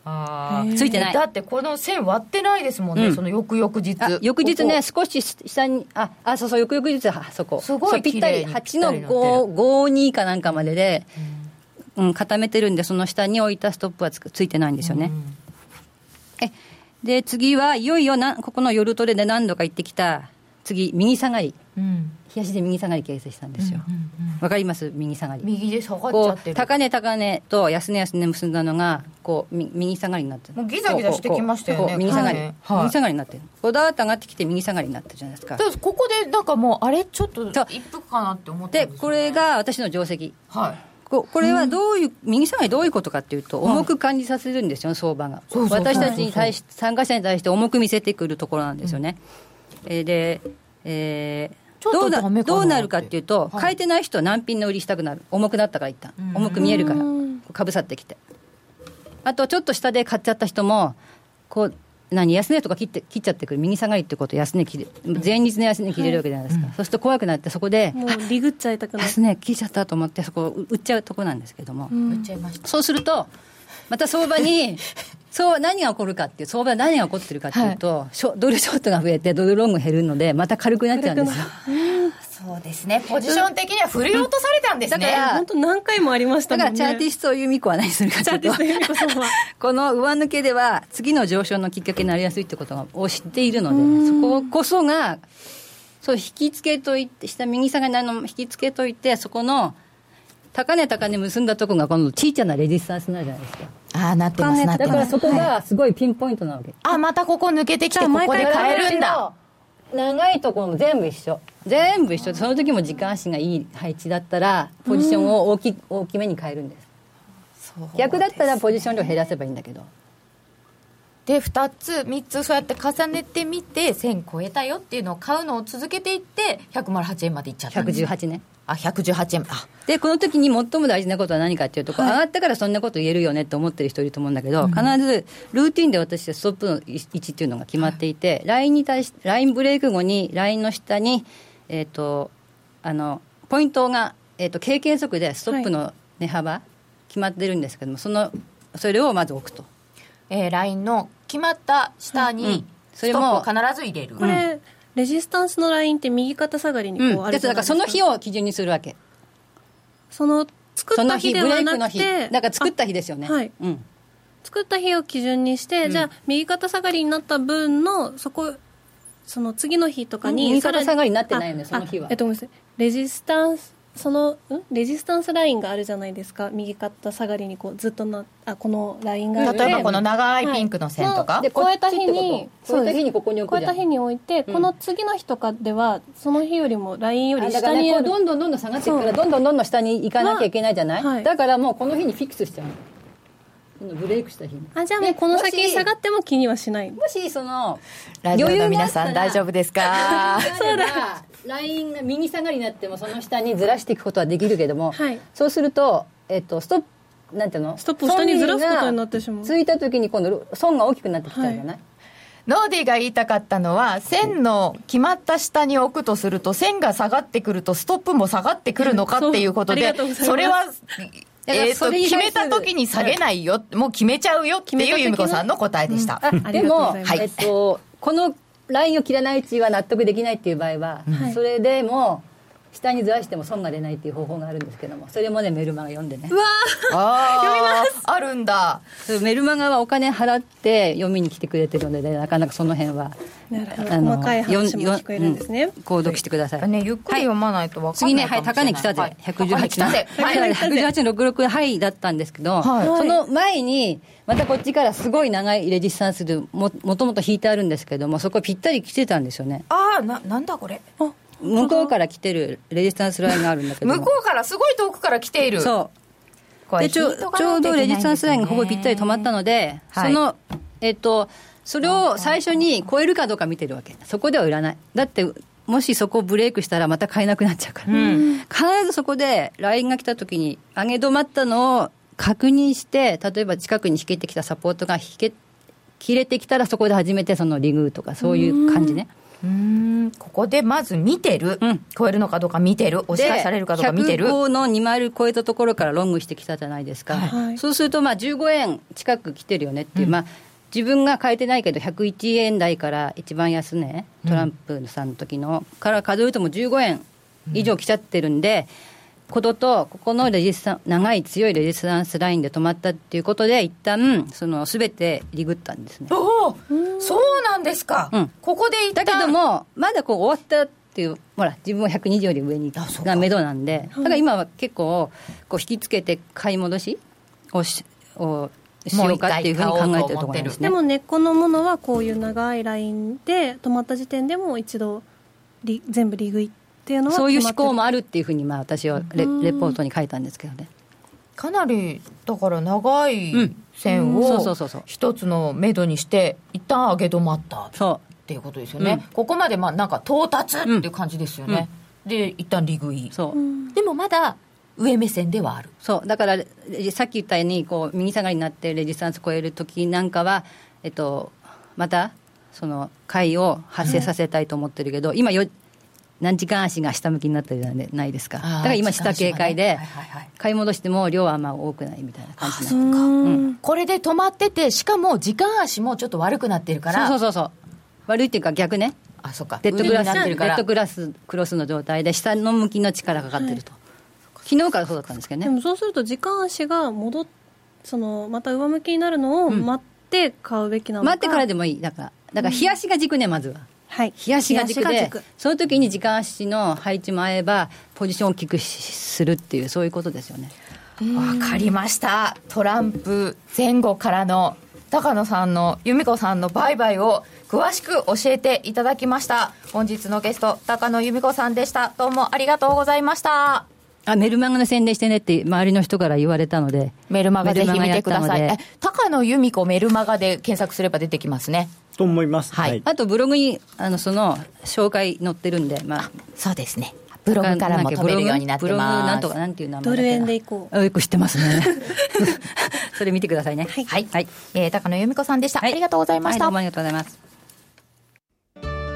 [SPEAKER 1] あついてない。
[SPEAKER 5] だ
[SPEAKER 1] ってこの線割ってないですもんね、うん、その翌々日
[SPEAKER 5] 翌日ね少し下にああそうそう翌々日そこ。すごいぴったり8の52かなんかまでで、うん、うん、固めてるんでその下に置いたストップはつついてないんですよね、うん、えで次はいよいよなここの夜トレで何度か行ってきた次右下がり、うん冷やしで右下がり形成したんですよ。わ、うんうん、かります？右下がり。
[SPEAKER 1] 右で下がっちゃってる。
[SPEAKER 5] 高値高値と安値安値結んだのが、こう、右下がりになってる。
[SPEAKER 1] もうギザギザしてきましたよね。
[SPEAKER 5] 右下がり、はい。右下がりになってる。こだわって上がってきて右下がりになってるじゃないですか。
[SPEAKER 1] ここでなんかもう、あれ？ちょっと一服かなって思って、
[SPEAKER 5] ね、で、これが私の定石。はい。ここれはどういう、右下がりどういうことかっていうと、重く感じさせるんですよ、相場が。私たちに対し、参加者に対して重く見せてくるところなんですよね。えー、で、えー、どうなどうなるかっていうと、はい、変えてない人は難品の売りしたくなる、重くなったからいった。重く見えるから、かぶさってきて。あと、ちょっと下で買っちゃった人も、こう、何安値とか切って切っちゃってくる。右下がりってこと安値切れ前日の安値切れるわけじゃないですか、はい、そうすると怖くなってそこで
[SPEAKER 2] もうリグっちゃいたくな
[SPEAKER 5] 安値切っちゃったと思ってそこ売っちゃうとこなんですけども、売っちゃいました。そうするとまた相場にそう何が起こるかっていう相場は何が起こってるかっていうと、はい、ドルショートが増えてドルロング減るのでまた軽くなっちゃうんですよ。
[SPEAKER 1] そうですね。ポジション的には振り落とされたんですね、
[SPEAKER 2] だから本当何回もありました
[SPEAKER 5] もんね。だからチャーティスト由美子は何するかというと この上抜けでは次の上昇のきっかけになりやすいってことを知っているのでそここそがそう引き付けといて下右下がりの引き付けといてそこの高値高値結んだとこが今度小さなレジスタンスになるじゃないですか。
[SPEAKER 1] ああなってますなってます。
[SPEAKER 5] だからそこがすごいピンポイントなわけ、
[SPEAKER 1] あまたここ抜けてきてここで買えるんだ
[SPEAKER 5] 長いところも全部一緒。全部一緒。その時も時間足がいい配置だったらポジションを大き,、大きめに変えるんです。逆だったらポジション量減らせばいいんだけど。
[SPEAKER 1] で2つ3つそうやって重ねてみて1000超えたよっていうのを買うのを続けていって108円までいっちゃったんです
[SPEAKER 5] 118ね
[SPEAKER 1] あ118円。あ。
[SPEAKER 5] でこの時に最も大事なことは何かっていうと、はい、上がったからそんなこと言えるよねって思ってる人いると思うんだけど、うん、必ずルーティンで私はストップの位置っていうのが決まっていて、はい、ラインに対しラインブレイク後にラインの下に、えーと、あのポイントが、えーと、経験則でストップの値幅、決まってるんですけどもそのそれをまず置くと、
[SPEAKER 1] えー、ラインの決まった下に、ストップを必ず入れる、
[SPEAKER 2] これ、レジスタンスのラインって右肩下がりにこうあるじゃないです。か、
[SPEAKER 5] だからその日を基準にするわけ。
[SPEAKER 2] その作った日ではなく
[SPEAKER 5] てだから作った日ですよね。
[SPEAKER 2] はい、うん、作った日を基準にして、うん、じゃあ右肩下がりになった分のそこその次の日とかに、
[SPEAKER 5] 右肩下がりになってないよねその日は。
[SPEAKER 2] えっとごめんなさい。レジスタンスそのん？レジスタンスラインがあるじゃないですか。右肩下がりにこうずっとなあこのラインがあ
[SPEAKER 1] る例えばこの長いピンクの線とか、はい、
[SPEAKER 2] で超えた日に
[SPEAKER 5] 超えた日にここに
[SPEAKER 2] 置く超えた日に置いて、うん、この次の日とかではその日よりもラインより下に
[SPEAKER 5] あ、ね、どんどんどんどん下がっていくからどんどんどんどん下に行かなきゃいけないじゃない、はい、だからもうこの日にフィックスしちゃうブレイクした日に。
[SPEAKER 2] あじゃあもうこの先下がっても気にはしない。
[SPEAKER 5] もしその
[SPEAKER 1] ラジオの皆さん大丈夫ですか？
[SPEAKER 5] そうだラインが右下がりになってもその下にずらしていくことはできるけども、はい、そうすると、えっと、ストップなんていうの？
[SPEAKER 2] ストップを下にずらすことになってしまう。
[SPEAKER 5] ついた時に今度損が大きくなってきちゃうじゃない、はい。
[SPEAKER 1] ノーディーが言いたかったのは、線の決まった下に置くとすると、線が下がってくると、ストップも下がってくるのかっていうことで、それはえー、と決めた時に下げないよ、もう決めちゃうよっていう由美子さんの答えでした。
[SPEAKER 5] うん、でも、はい、えっと、このラインを切らないうちは納得できないっていう場合は、はい、それでも下にずらしても損が出ないっていう方法があるんですけどもそれもねメルマガ読んでね。
[SPEAKER 1] うわあ読みます。あるんだ。
[SPEAKER 5] メルマガはお金払って読みに来てくれてるので、ね、なかなかその辺は
[SPEAKER 2] あの細かい話も聞こえるんですね、うん、
[SPEAKER 5] 購読してください、
[SPEAKER 1] はい、ね、ゆっくり読まないと分かんない、
[SPEAKER 5] 次ねはい高値来たぜ、はい、118
[SPEAKER 1] で、
[SPEAKER 5] はい、118.66はいだったんですけど、はい、その前にまたこっちからすごい長いレジスタンスでももともと引いてあるんですけどもそこぴったり来てたんですよね。
[SPEAKER 1] ああななんだこれ。あ
[SPEAKER 5] 向こうから来てるレジスタンスラインがあるんだけど。
[SPEAKER 1] 向こうからすごい遠くから来ている。
[SPEAKER 5] そう。でちょちょうどレジスタンスラインがほぼぴったり止まったので、はい、そのえっ、とそれを最初に超えるかどうか見てるわけ。そこでは売らない。だってもしそこをブレイクしたらまた買えなくなっちゃうから、うん、必ずそこでラインが来た時に上げ止まったのを確認して例えば近くに引けてきたサポートが引け切れてきたらそこで初めてそのリグとかそういう感じね、
[SPEAKER 1] うんここでまず見てる、うん、超えるのかどうか見てる、押し返されるかどうか見てる。
[SPEAKER 5] 105の2丸超えたところからロングしてきたじゃないですか、はい、そうすると、まあ15円近く来てるよねっていう、うん、まあ、自分が変えてないけど、101円台から一番安値、トランプさんの時の、から数えるとも15円以上来ちゃってるんで、うんことと、ここのレジスタン長い強いレジスタンスラインで止まったっていうことで、一旦そのすべてリグったんですね。
[SPEAKER 1] おお、そうなんですか。うん、ここで
[SPEAKER 5] だけども、まだこう終わったっていう、ほら、自分は120より上にが目処なんで、だから今は結構、こう引きつけて買い戻しをしをしようかっていうふうに考えてるところですね。
[SPEAKER 2] でも根っこのものはこういう長いラインで止まった時点でも一度リ全部リグいって。っていうのは
[SPEAKER 5] そういう思考もあるっていうふうにまあ私はレレポートに書いたんですけどね。
[SPEAKER 1] かなりだから長い線を一つの目処にして一旦上げ止まったっていうことですよね、うん、ここまでまあなんか到達っていう感じですよね、うん、で一旦利食いでもまだ上目線ではある。
[SPEAKER 5] そう。だからさっき言ったようにこう右下がりになってレジスタンス超える時なんかは、えっと、またその買いを発生させたいと思ってるけど、うん、今よ何時間足が下向きになってるじゃないですか。だから今下警戒で買い戻しても量はあんま多くないみたいな感じになって
[SPEAKER 1] う。ん、これで止まっててしかも時間足もちょっと悪くなってるから。
[SPEAKER 5] そうそうそう悪いっていうか逆ね。
[SPEAKER 1] あそうか。
[SPEAKER 5] デッドグラスデッドグラスクロスの状態で下の向きの力がかかってると、はい、昨日からそうだったんですけどね。
[SPEAKER 2] でもそうすると時間足が戻っそのまた上向きになるのを待って買うべきなのか、
[SPEAKER 5] 待ってからでもいい。だからだから冷やしが軸ねまずは、はい、冷やしが軸でその時に時間足の配置も合えばポジションを大きくするっていうそういうことですよね。
[SPEAKER 1] わかりました。トランプ前後からの高野さんの由美子さんの売買を詳しく教えていただきました。本日のゲスト高野由美子さんでした。どうもありがとうございました
[SPEAKER 5] あメルマガの宣伝してねって周りの人から言われたので。
[SPEAKER 1] メルマガぜひ見てください。高野由美子メルマガで検索すれば出てきますね。
[SPEAKER 3] と思います、
[SPEAKER 5] はい、はい、あとブログにあのその紹介載ってるんで、まあ、
[SPEAKER 1] そうですね。ブログからも飛べるようになってます。ブログ
[SPEAKER 5] なんとかなんていう名前
[SPEAKER 2] ドル円でいこ
[SPEAKER 5] う？よく知ってますね。それ見てくださいね。
[SPEAKER 1] はい、はい。はい、えー、高野由美子さんでした、はい、ありがとうございました、
[SPEAKER 5] はい、どうもありがとうございます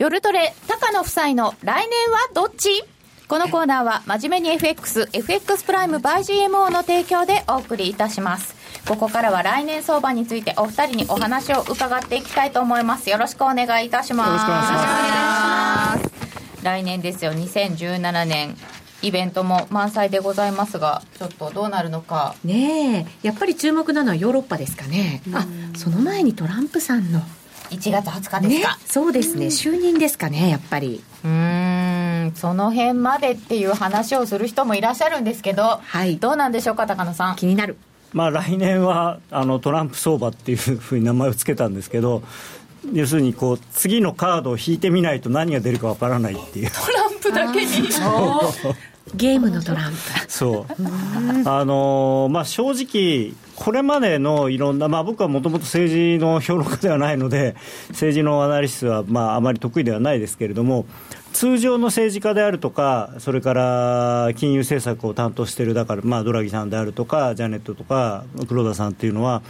[SPEAKER 1] 夜トレ高野夫妻の来年はどっち？このコーナーは真面目に FX、FX プライム by GMO の提供でお送りいたします。ここからは来年相場についてお二人にお話を伺っていきたいと思います。よろしくお願いいたします。よろしくお願いします。来年ですよ、2017年。イベントも満載でございますがちょっとどうなるのか
[SPEAKER 4] ねえやっぱり注目なのはヨーロッパですかねあその前にトランプさんの
[SPEAKER 1] 1月20日ですか、ね、
[SPEAKER 4] そうですね、就任ですかねやっぱり。
[SPEAKER 1] うん。その辺までっていう話をする人もいらっしゃるんですけど、はい、どうなんでしょうか高野さん。
[SPEAKER 4] 気になる。
[SPEAKER 3] まあ来年はあのトランプ相場っていうふうに名前を付けたんですけど要するにこう次のカードを引いてみないと何が出るかわからないっていう。
[SPEAKER 1] トランプだけに。
[SPEAKER 4] ゲームのトランプ。
[SPEAKER 3] そう。あのー、まあ正直これまでのいろんな、まあ、僕はもともと政治の評論家ではないので 政治のアナリストはまああまり得意ではないですけれども通常の政治家であるとかそれから金融政策を担当しているだから、まあ、ドラギさんであるとかジャネットとか黒田さんっていうのは、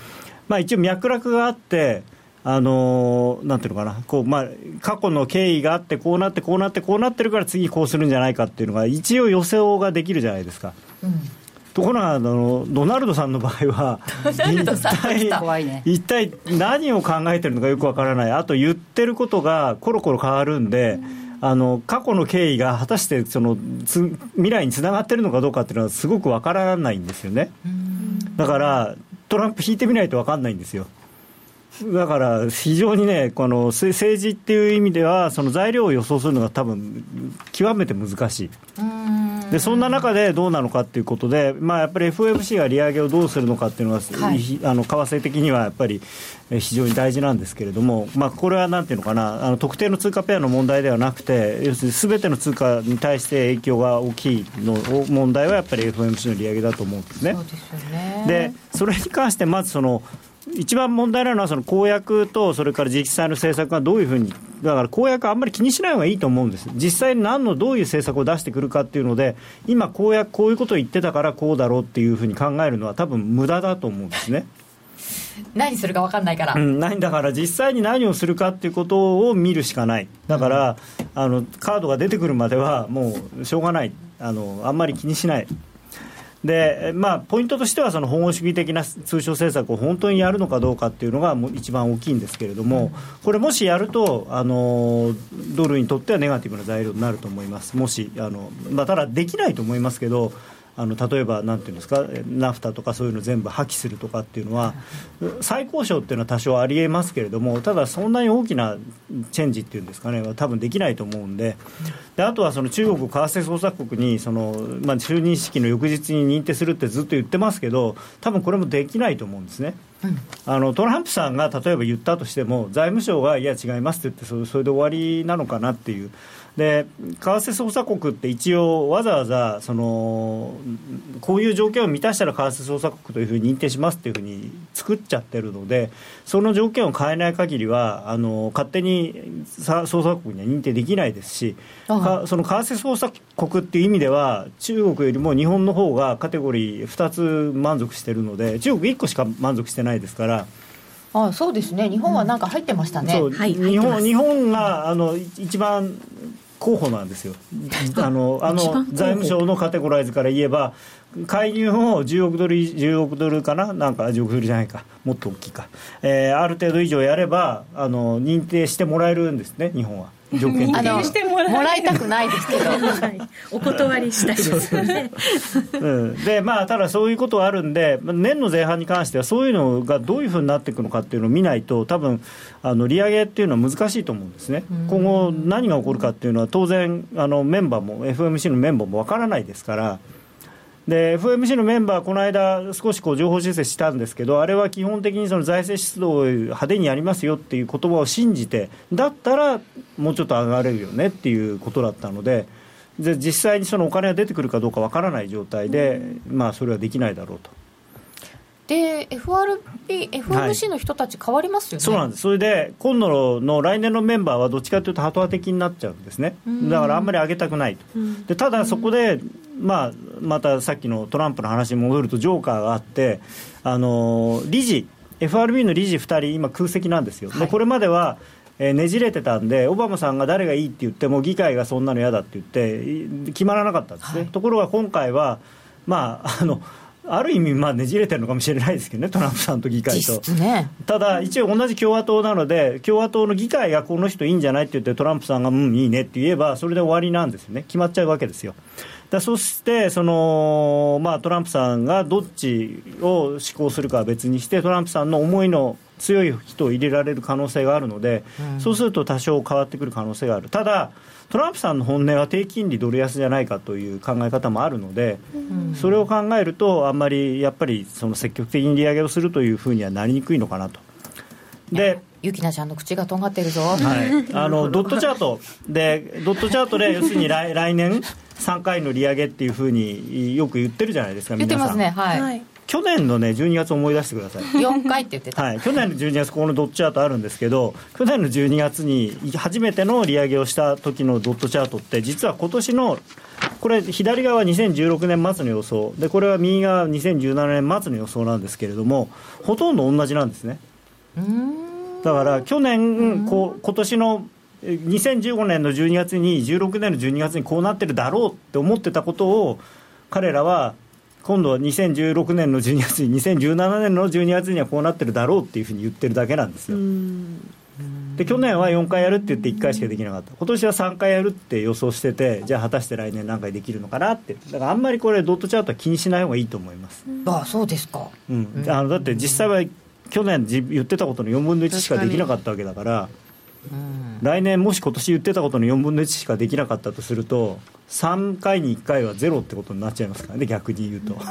[SPEAKER 3] まあ、一応脈絡があってあのなんていうのかなこう、まあ、過去の経緯があってこうなってこうなってこうなってるから次こうするんじゃないかっていうのが一応予想ができるじゃないですか。うんところがあのドナルドさんの場合は一体一体何を考えてるのかよくわからない。あと言ってることがコロコロ変わるんで、あの過去の経緯が果たしてそのつ未来につながってるのかどうかっていうのはすごくわからないんですよね。だからトランプ引いてみないとわかんないんですよ。だから非常にね、この政治っていう意味では、その材料を予想するのが多分極めて難しい。でそんな中でどうなのかということで、まあ、やっぱり FOMC が利上げをどうするのかっていうのは、はい、あの為替的にはやっぱり非常に大事なんですけれども、まあ、これはなんていうのかな、あの特定の通貨ペアの問題ではなくて、要するにすべての通貨に対して影響が大きいの問題はやっぱり FOMC の利上げだと思うんですね。
[SPEAKER 1] そうですよね
[SPEAKER 3] でそれに関してまずその一番問題なのは、その公約と、それから実際の政策がどういうふうに、だから公約あんまり気にしない方がいいと思うんです、実際に何のどういう政策を出してくるかっていうので、今、公約、こういうことを言ってたからこうだろうっていうふうに考えるのは、多分無駄だと思うんですね。
[SPEAKER 1] 何するか分かんないから、う
[SPEAKER 3] ん、何だから実際に何をするかっていうことを見るしかない。だから、あのカードが出てくるまではもうしょうがない。あのあんまり気にしないでまあ、ポイントとしてはその保護主義的な通商政策を本当にやるのかどうかっていうのが一番大きいんですけれども、これ、もしやるとあの、ドルにとってはネガティブな材料になると思います、もしあの、まあ、ただ、できないと思いますけど、あの例えばなんていうんですかナフタとかそういうの全部破棄するとかっていうのは再交渉っていうのは多少ありえますけれどもただそんなに大きなチェンジっていうんですかね多分できないと思うんでであとはその中国為替捜査国にその、まあ、就任式の翌日に認定するってずっと言ってますけど多分これもできないと思うんですね。あのトランプさんが例えば言ったとしても財務省がいや違いますって言ってそれそれで終わりなのかなっていうで為替操作国って一応わざわざそのこういう条件を満たしたら為替操作国というふうに認定しますっていうふうに作っちゃってるのでその条件を変えない限りはあの勝手に操作国には認定できないですしかその為替操作国っていう意味では中国よりも日本の方がカテゴリー2つ満足してるので中国1個しか満足してないですから。
[SPEAKER 1] あそうですね。日本はなんか入ってましたね、
[SPEAKER 3] う。ん、はい、日本日本があの一番候補なんですよ。あのあの財務省のカテゴライズから言えば介入を10億ドル10億ドルかな？なんか10億ドルじゃないか。もっと大きいか、えー、ある程度以上やればあの認定してもらえるんですね日本は。条件
[SPEAKER 1] あのもらいたくないですけど、は
[SPEAKER 4] い、お断りしたいです。よね。
[SPEAKER 3] うん、でまあただそういうことはあるんで年の前半に関してはそういうのがどういうふうになっていくのかっていうのを見ないと多分あの利上げっていうのは難しいと思うんですね。今後何が起こるかっていうのは当然あのメンバーも FMC のメンバーもわからないですからで FMC のメンバー、この間、少しこう情報修正したんですけど、あれは基本的にその財政出動を派手にやりますよっていう言葉を信じて、だったらもうちょっと上がれるよねっていうことだったので、で実際にそのお金が出てくるかどうかわからない状態で、まあ、それはできないだろうと。
[SPEAKER 1] で FRB、FOMC の人たち変わりますよね、
[SPEAKER 3] そうなんです、それで今度の来年のメンバーはどっちかというと、ハト派的になっちゃうんですね、だからあんまり上げたくないと、でただそこで、まあ、またさっきのトランプの話に戻ると、ジョーカーがあって、あの理事、FRB の理事2人、今、空席なんですよ。でこれまではえねじれてたんで、オバマさんが誰がいいって言っても、議会がそんなの嫌だって言って、決まらなかったんですね。はい、ところが今回は、まあ、あのある意味、まあねじれてるのかもしれないですけどね、トランプさんと議会と。
[SPEAKER 1] ね、
[SPEAKER 3] ただ、一応同じ共和党なので、共和党の議会がこの人いいんじゃないって言って、トランプさんが、うん、いいねって言えば、それで終わりなんですよね、決まっちゃうわけですよ。だそしてその、まあ、トランプさんがどっちを施行するかは別にしてトランプさんの思いの強い人を入れられる可能性があるので、うん、そうすると多少変わってくる可能性があるただトランプさんの本音は低金利ドル安じゃないかという考え方もあるので、うん、それを考えるとあんまりやっぱりその積極的に利上げをするというふうにはなりにくいのかなと。
[SPEAKER 1] でゆきなちゃんの口がとんがってるぞ、
[SPEAKER 3] はい、あのドットチャートでドットチャートで要するに来来年3回の利上げっていうふうによく言ってるじゃないですか
[SPEAKER 1] 言ってますねはい、
[SPEAKER 3] 去年のね12月思い出してください。
[SPEAKER 1] 4回って言ってた、
[SPEAKER 3] はい、去年の12月ここのドットチャートあるんですけど去年の12月に初めての利上げをした時のドットチャートって実は今年のこれ左側は2016年末の予想。でこれは右側は2017年末の予想なんですけれどもほとんど同じなんですね。だから去年こう今年の2015年の12月に16年の12月にこうなってるだろうって思ってたことを彼らは今度は2016年の12月に2017年の12月にはこうなってるだろうっていうふうに言ってるだけなんですよ。で去年は4回やるって言って1回しかできなかった。今年は3回やるって予想しててじゃあ果たして来年何回できるのかなって。だからあんまりこれドットチャートは気にしない方がいいと思います。
[SPEAKER 1] ああそうですか、
[SPEAKER 3] うん、あのだって実際は去年言ってたことの4分の1しかできなかったわけだから来年もし今年言ってたことの4分の1しかできなかったとすると3回に1回はゼロってことになっちゃいますからね逆に言うと。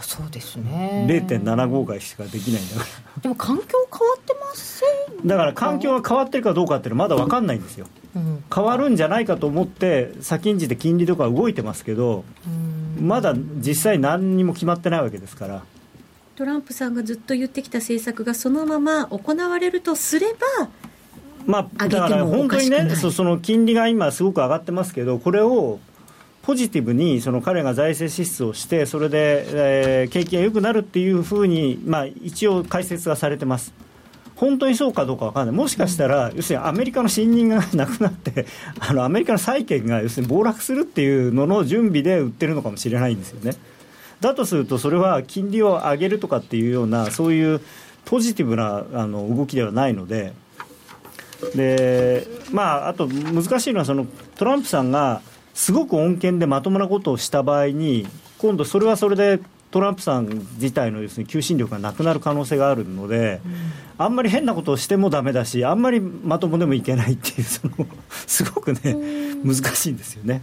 [SPEAKER 1] そうですね。
[SPEAKER 3] 0.75回しかできないんだか
[SPEAKER 1] ら。でも環境変わってませ
[SPEAKER 3] ん？だから環境が変わってるかどうかっていうのはまだ分かんないんですよ、うん、変わるんじゃないかと思って先んじて金利とか動いてますけど、まだ実際何にも決まってないわけですから。
[SPEAKER 4] トランプさんがずっと言ってきた政策がそのまま行われるとすれば
[SPEAKER 3] まあ、だから本当にねそ、その金利が今、すごく上がってますけど、これをポジティブにその彼が財政支出をして、それで、えー、景気が良くなるっていうふうに、まあ、一応、解説がされてます。本当にそうかどうか分からない、もしかしたら、要するにアメリカの信任がなくなって、あのアメリカの債券が要するに暴落するっていうのの準備で売ってるのかもしれないんですよね。だとすると、それは金利を上げるとかっていうような、そういうポジティブなあの動きではないので。でまあ、あと難しいのはそのトランプさんがすごく穏健でまともなことをした場合に今度それはそれでトランプさん自体の要するに求心力がなくなる可能性があるので、あんまり変なことをしてもだめだしあんまりまともでもいけないっていうそのすごくね、難しいんですよね。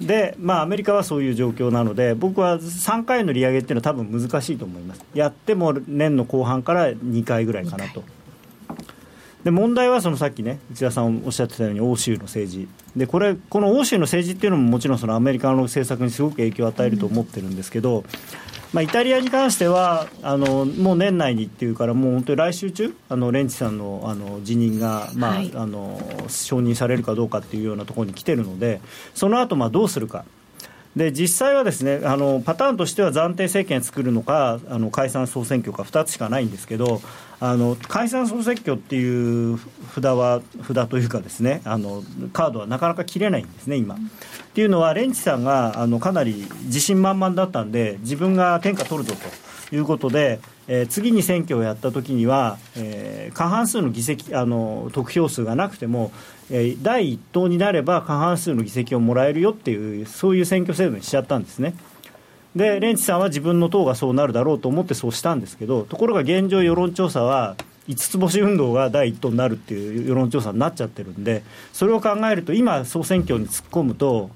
[SPEAKER 3] で、まあ、アメリカはそういう状況なので僕は3回の利上げっていうのは多分難しいと思いますやっても年の後半から2回ぐらいかなと。で問題はそのさっきね内田さんおっしゃってたように欧州の政治でこれこの欧州の政治っていうのももちろんそのアメリカの政策にすごく影響を与えると思ってるんですけど、まあ、イタリアに関してはあのもう年内にっていうからもう本当に来週中あのレンチさんのあの辞任が、まあ、はい、あの承認されるかどうかっていうようなところに来てるのでその後まあどうするか。で実際はですねあのパターンとしては暫定政権作るのかあの解散・総選挙か2つしかないんですけどあの解散・総選挙っていう札は札というかですねあのカードはなかなか切れないんですね今。っていうのはレンチさんがあのかなり自信満々だったんで自分が天下取るぞということで、えー、次に選挙をやった時には、えー、過半数の議席あの得票数がなくても、えー、第一党になれば過半数の議席をもらえるよっていうそういう選挙制度にしちゃったんですね。でレンチさんは自分の党がそうなるだろうと思ってそうしたんですけどところが現状世論調査は5つ星運動が第一党になるっていう世論調査になっちゃってるんでそれを考えると今総選挙に突っ込むと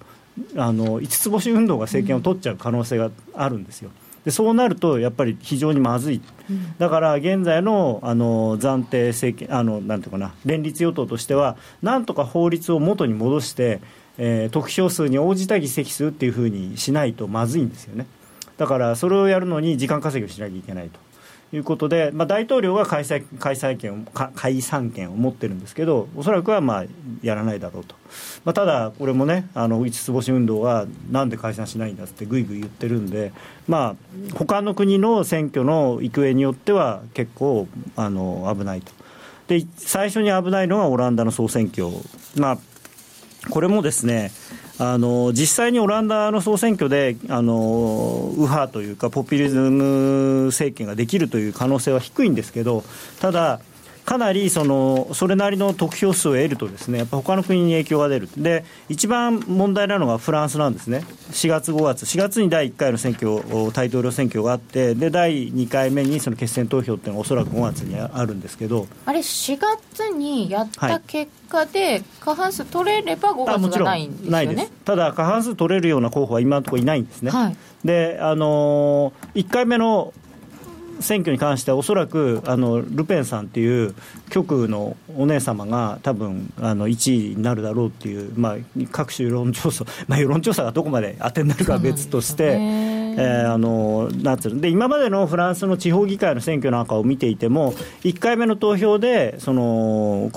[SPEAKER 3] あの5つ星運動が政権を取っちゃう可能性があるんですよ。でそうなるとやっぱり非常にまずい、だから現在のあの暫定政権あのなんていうかな連立与党としてはなんとか法律を元に戻してえー、得票数に応じた議席数っていうふうにしないとまずいんですよね。だからそれをやるのに時間稼ぎをしなきゃいけないということで、まあ、大統領は開催開催権を解散権を持ってるんですけどおそらくはまあやらないだろうと、まあ、ただこれもねあの五つ星運動はなんで解散しないんだってぐいぐい言ってるんでまあ他の国の選挙の行方によっては結構あの危ないと。で最初に危ないのはオランダの総選挙。まあこれもですねあの実際にオランダの総選挙であの右派というかポピュリズム政権ができるという可能性は低いんですけどただかなりそのそれなりの得票数を得るとですねやっぱ他の国に影響が出るで一番問題なのがフランスなんですね。4月5月4月に第1回の選挙大統領選挙があってで第2回目にその決選投票っていうのがおそらく5月にあるんですけど。
[SPEAKER 1] あれ4月にやった結果で過半数取れれば5月がないんですよね？ないです。
[SPEAKER 3] ただ過半数取れるような候補は今のところいないんですね、はい、であのー、1回目の選挙に関してはおそらくあのルペンさんっていう極右のお姉様が多分あの1位になるだろうっていう、まあ、各種世論調査、まあ、世論調査がどこまで当てになるかは別として。えー、あのなんつうで今までのフランスの地方議会の選挙なんかを見ていても、1回目の投票で、その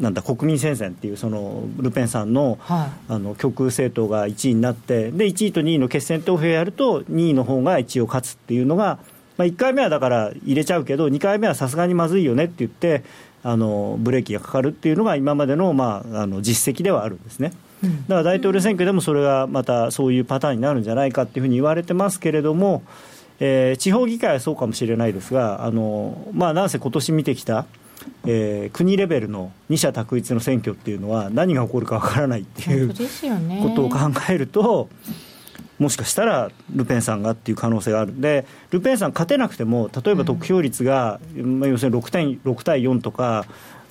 [SPEAKER 3] なんだ国民戦線っていうそのルペンさんの,、あの極右政党が1位になってで1位と2位の決選投票をやると2位の方が一応勝つっていうのがまあ、1回目はだから入れちゃうけど、2回目はさすがにまずいよねって言って、あのブレーキがかかるっていうのが、今までの,、まあ、あの実績ではあるんですね。だから大統領選挙でもそれがまたそういうパターンになるんじゃないかっていうふうに言われてますけれども、えー、地方議会はそうかもしれないですが、あのまあ、なんせ今年見てきた、えー、国レベルの二者択一の選挙っていうのは、何が起こるかわからないっていうことを考えると。もしかしたらルペンさんがっていう可能性がある。んで、ルペンさん勝てなくても、例えば得票率が、うん、まあ、要するに6対 ,6 対4とか、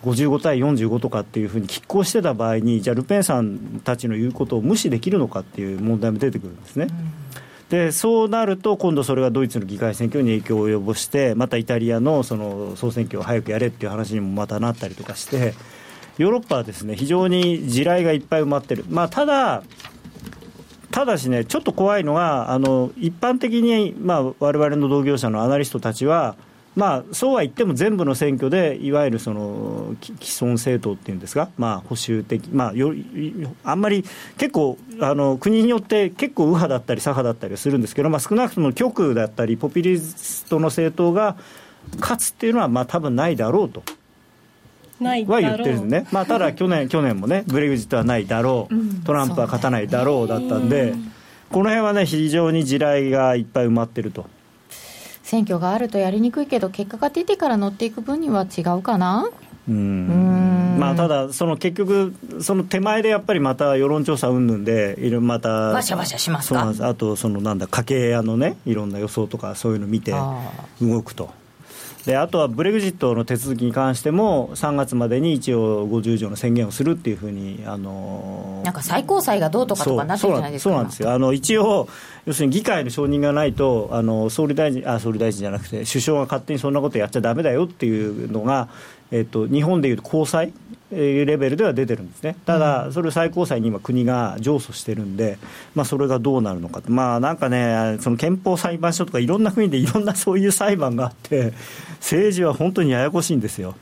[SPEAKER 3] 55対45とかっていうふうに拮抗してた場合に、じゃあ、ルペンさんたちの言うことを無視できるのかっていう問題も出てくるんですね。うん。でそうなると、今度それがドイツの議会選挙に影響を及ぼして、またイタリアのその総選挙を早くやれっていう話にもまたなったりとかして、ヨーロッパはですね非常に地雷がいっぱい埋まってる、まあ、ただ、ただしね、ちょっと怖いのが、あの一般的に、われわれの同業者のアナリストたちは、まあ、そうは言っても全部の選挙で、いわゆるその既存政党っていうんですか、まあ、保守的、まあ、よあんまり結構あの、国によって結構右派だったり左派だったりするんですけど、まあ、少なくとも極右だったり、ポピュリストの政党が勝つっていうのは、まあ多分ないだろうと。は言ってるんですね、まあ、ただ去年去年もね、ブレグジットはないだろう、うん、トランプは勝たないだろうだったんで、この辺はね、非常に地雷がいっぱい埋まってると。
[SPEAKER 1] 選挙があるとやりにくいけど、結果が出てから乗っていく分には違うかな？
[SPEAKER 3] うん。まあ、ただ、その結局、その手前でやっぱりまた世論調査云々で、いろまた、
[SPEAKER 1] バシャバシャしますか？
[SPEAKER 3] あと、そのなんだ、家計屋のね、いろんな予想とか、そういうの見て動くと。であとはブレグジットの手続きに関しても、3月までに一応、50条の宣言をするっていうふうに、あの
[SPEAKER 1] なんか最高裁がどうとかとかなってるじゃないです
[SPEAKER 3] か。そうなんです。よあの一応、要するに議会の承認がないと、あの総理大臣あ総理大臣じゃなくて、首相が勝手にそんなことやっちゃだめだよっていうのが、えっと、日本でいうと高裁レベルでは出てるんですね、ただ、それを最高裁に今、国が上訴してるんで、まあ、それがどうなるのか、まあ、なんかね、その憲法裁判所とか、いろんな国でいろんなそういう裁判があって、政治は本当にややこしいんですよ。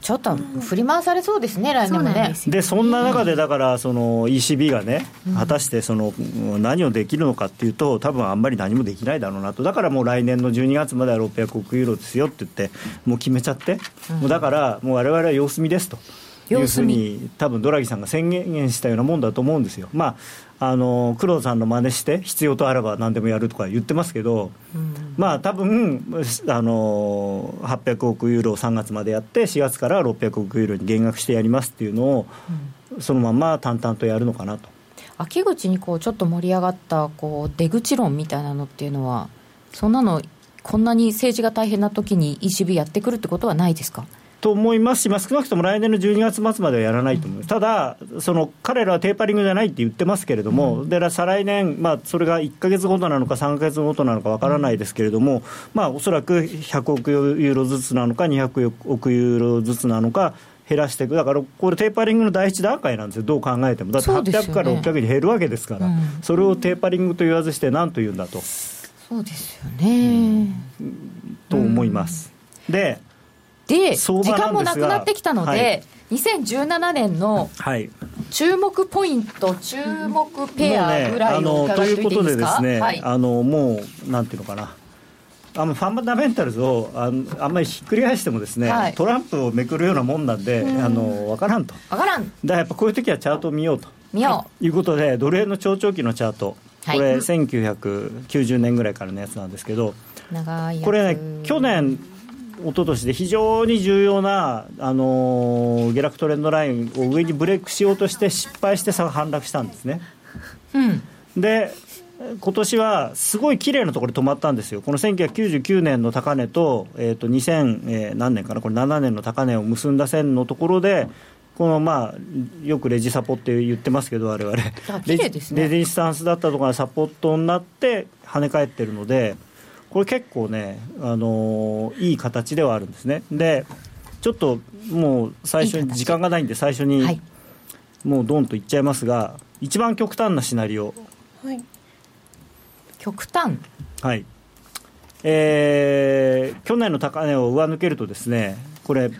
[SPEAKER 1] ちょっと振り回されそうですね、来年もね。
[SPEAKER 3] で、そんな中で、だから、その ECB がね、果たしてその何をできるのかっていうと、多分あんまり何もできないだろうなと、だからもう来年の12月までは600億ユーロですよって言って、もう決めちゃって、もうだから、もうわれわれは様子見ですと。いうふうに多分ドラギさんが宣言したようなもんだと思うんですよ。まあ、あの黒田さんの真似して必要とあれば何でもやるとか言ってますけど、うん、まあ多分あの800億ユーロを3月までやって4月から600億ユーロに減額してやりますっていうのを、うん、そのまま淡々とやるのかなと。
[SPEAKER 1] 秋口にこうちょっと盛り上がったこう出口論みたいなのっていうのはそんなのこんなに政治が大変な時に ECB やってくるってことはないですか？
[SPEAKER 3] と思いますし、まあ、少なくとも来年の12月末まではやらないと思います、ただ、その彼らはテーパリングじゃないって言ってますけれども、うん、で再来年、まあ、それが1か月ごとなのか、3か月ごとなのかわからないですけれども、まあ、おそらく100億ユーロずつなのか、200億ユーロずつなのか、減らしていく、だからこれ、テーパリングの第一段階なんですよ、どう考えても、だって800から600に減るわけですから、そ、ね。うん、それをテーパリングと言わずして、なんと言うんだと。
[SPEAKER 1] そうですよね、
[SPEAKER 3] うん、と思います。で
[SPEAKER 1] で時間もなくなってきたので、はい、2017年の注目ポイント、注目ペアぐらいを伺っていいですか、ね、ということでですね、
[SPEAKER 3] はい、あのもうなんていうのかな。あのファンダメンタルズをああんまりひっくり返してもですね、はい、トランプをめくるようなもんなんで、ん。あの分からんと。
[SPEAKER 1] 分からん。だ
[SPEAKER 3] からやっぱこういう時はチャートを見ようと。
[SPEAKER 1] 見よ
[SPEAKER 3] う。いうことでドル円の長長期のチャート。これ、1990年ぐらいからのやつなんですけど、これね去年一昨年で非常に重要な、あのー、下落トレンドラインを上にブレイクしようとして失敗して反落したんですね。うん、で今年はすごい綺麗なところで止まったんですよ、この1999年の高値と,、えー、と2000、えー、何年かな、これ7年の高値を結んだ線のところで、このまあよくレジサポって言ってますけど、われわれ、レジスタンスだったとかサポートになって跳ね返ってるので、これ結構ね、あのー、いい形ではあるんですね。でちょっともう最初に時間がないんで最初にもうドンといっちゃいますが一番極端なシナリオ、はい、
[SPEAKER 1] 極端？
[SPEAKER 3] はい。えー、去年の高値を上抜けるとですねこれ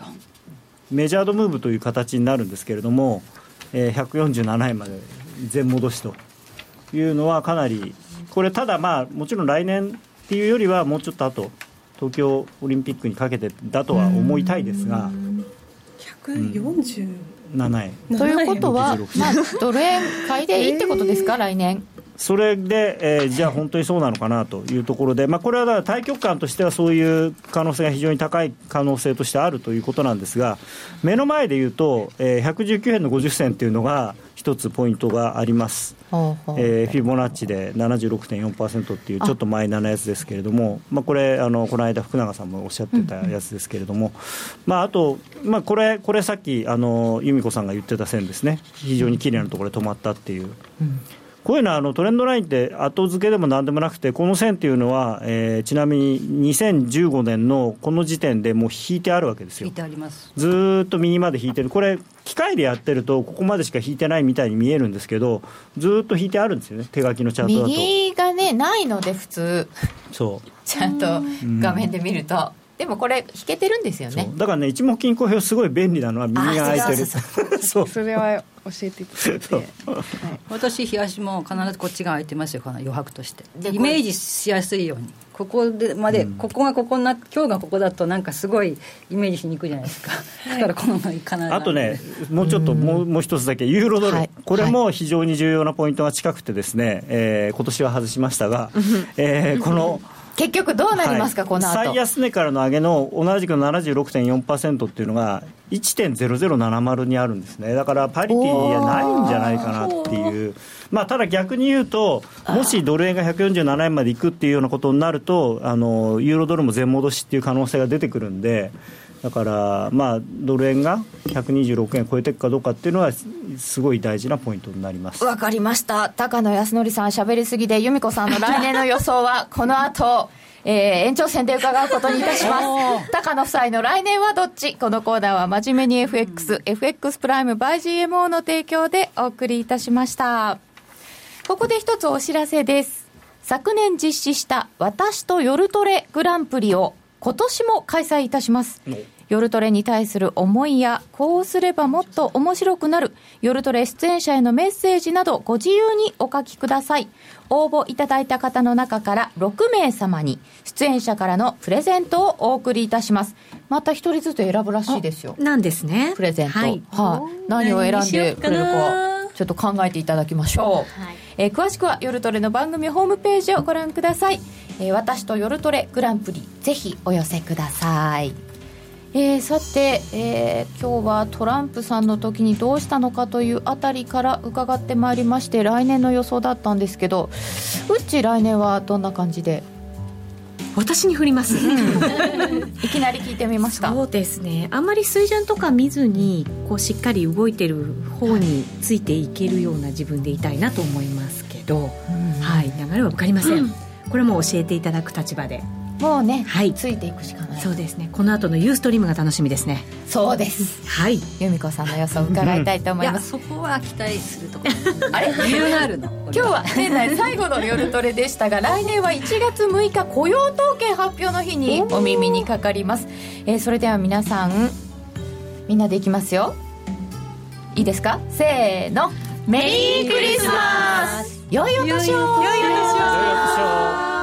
[SPEAKER 3] メジャードムーブという形になるんですけれども、えー、147円まで全戻しというのはかなりこれただまあもちろん来年っていうよりはもうちょっと後東京オリンピックにかけてだとは思いたいですが
[SPEAKER 2] 147
[SPEAKER 3] 円、
[SPEAKER 1] ということは、まあ、ドル円買いでいいってことですか、来年
[SPEAKER 3] それで、えー、じゃあ本当にそうなのかなというところで、まあ、これはだから対局観としてはそういう可能性が非常に高い可能性としてあるということなんですが、目の前で言うと、えー、119円の50銭というのが、一つポイントがあります、えー、フィボナッチで76.4%っていうちょっとマイナーなやつですけれども、まあ、これあの、この間、福永さんもおっしゃってたやつですけれども、うんうん、まあ、あと、まあ、これ、これさっきあの由美子さんが言ってた線ですね、非常に綺麗なところで止まったっていう。うんこういうのはあのトレンドラインって後付けでもなんでもなくて、この線っていうのは、えー、ちなみに2015年のこの時点でもう引いてあるわけですよ。
[SPEAKER 5] 引いてあります
[SPEAKER 3] ずっと右まで引いてる、これ、機械でやってると、ここまでしか引いてないみたいに見えるんですけど、ずっと引いてあるんですよね、手書きのチャートだと。
[SPEAKER 1] 右がね、ないので、普通、
[SPEAKER 3] そう
[SPEAKER 1] ちゃんと画面で見ると。でもこれ引けてるんですよね。
[SPEAKER 3] だからね一目金庫表すごい便利なのは右が空いてる。
[SPEAKER 6] そう それは教えていただいて、はい、
[SPEAKER 5] 私冷やしも必ずこっちが空いてますよこの余白として。イメージしやすいように。ここでまで、うん、ここがここにな今日がここだとなんかすごいイメージしにくいじゃないですか、だからこの必ず
[SPEAKER 3] あとねもうちょっともうもう一つだけユーロドル、はい、これも非常に重要なポイントが近くてですね、えー、今年は外しましたが、えー、この
[SPEAKER 1] 結局どうなりますか、はい、この後。
[SPEAKER 3] 最安値からの上げの同じく76.4%っていうのが1.0070にあるんですね。だからパリティはないんじゃないかなっていう。まあただ逆に言うともしドル円が147円までいくっていうようなことになるとあのユーロドルも全戻しっていう可能性が出てくるんでだから、まあ、ドル円が126円超えていくかどうかっていうのは、すごい大事なポイントになります。
[SPEAKER 1] わかりました、高野康則さん、しゃべりすぎで、由美子さんの来年の予想は、この後えー、延長戦で伺うことにいたします。高野夫妻の来年はどっち？このコーナーは真面目に FX、FX プライム by GMO の提供でお送りいたしました。ここで一つお知らせです。昨年実施した私と夜トレグランプリを今年も開催いたします。夜トレに対する思いや、こうすればもっと面白くなる、夜トレ出演者へのメッセージなどご自由にお書きください。応募いただいた方の中から6名様に出演者からのプレゼントをお送りいたします。また一人ずつ選ぶらしいですよ。
[SPEAKER 4] なんですね。
[SPEAKER 1] プレゼント。はい。はい、何を選んでくれるか、ちょっと考えていただきましょう。はい、えー、詳しくは夜トレの番組ホームページをご覧ください。えー、私と夜トレグランプリぜひお寄せください、えー、さて、えー、今日はトランプさんの時にどうしたのかというあたりから伺ってまいりまして来年の予想だったんですけどうっち来年はどんな感じで？
[SPEAKER 4] 私に振ります、
[SPEAKER 1] いきなり聞いてみました。
[SPEAKER 4] そうですね。あんまり水準とか見ずにこうしっかり動いてる方についていけるような自分でいたいなと思いますけど、うん、はい。流れは分かりません、うんこれも教えていただく立場で。
[SPEAKER 1] もうね、はい、ついていくしかない。
[SPEAKER 4] そうですね。この後のユーストリームが楽しみですね。
[SPEAKER 1] そうです。
[SPEAKER 4] はい。
[SPEAKER 1] 由美子さんの予想を伺いたいと思います、
[SPEAKER 5] そこは期待するところ。あれ？理由があるの？
[SPEAKER 1] 今日は年内最後の夜トレでしたが来年は1月6日雇用統計発表の日にお耳にかかります、えー、それでは皆さんみんなでいきますよ。いいですか？せーの。メリークリスマス良いお年を。良いお年を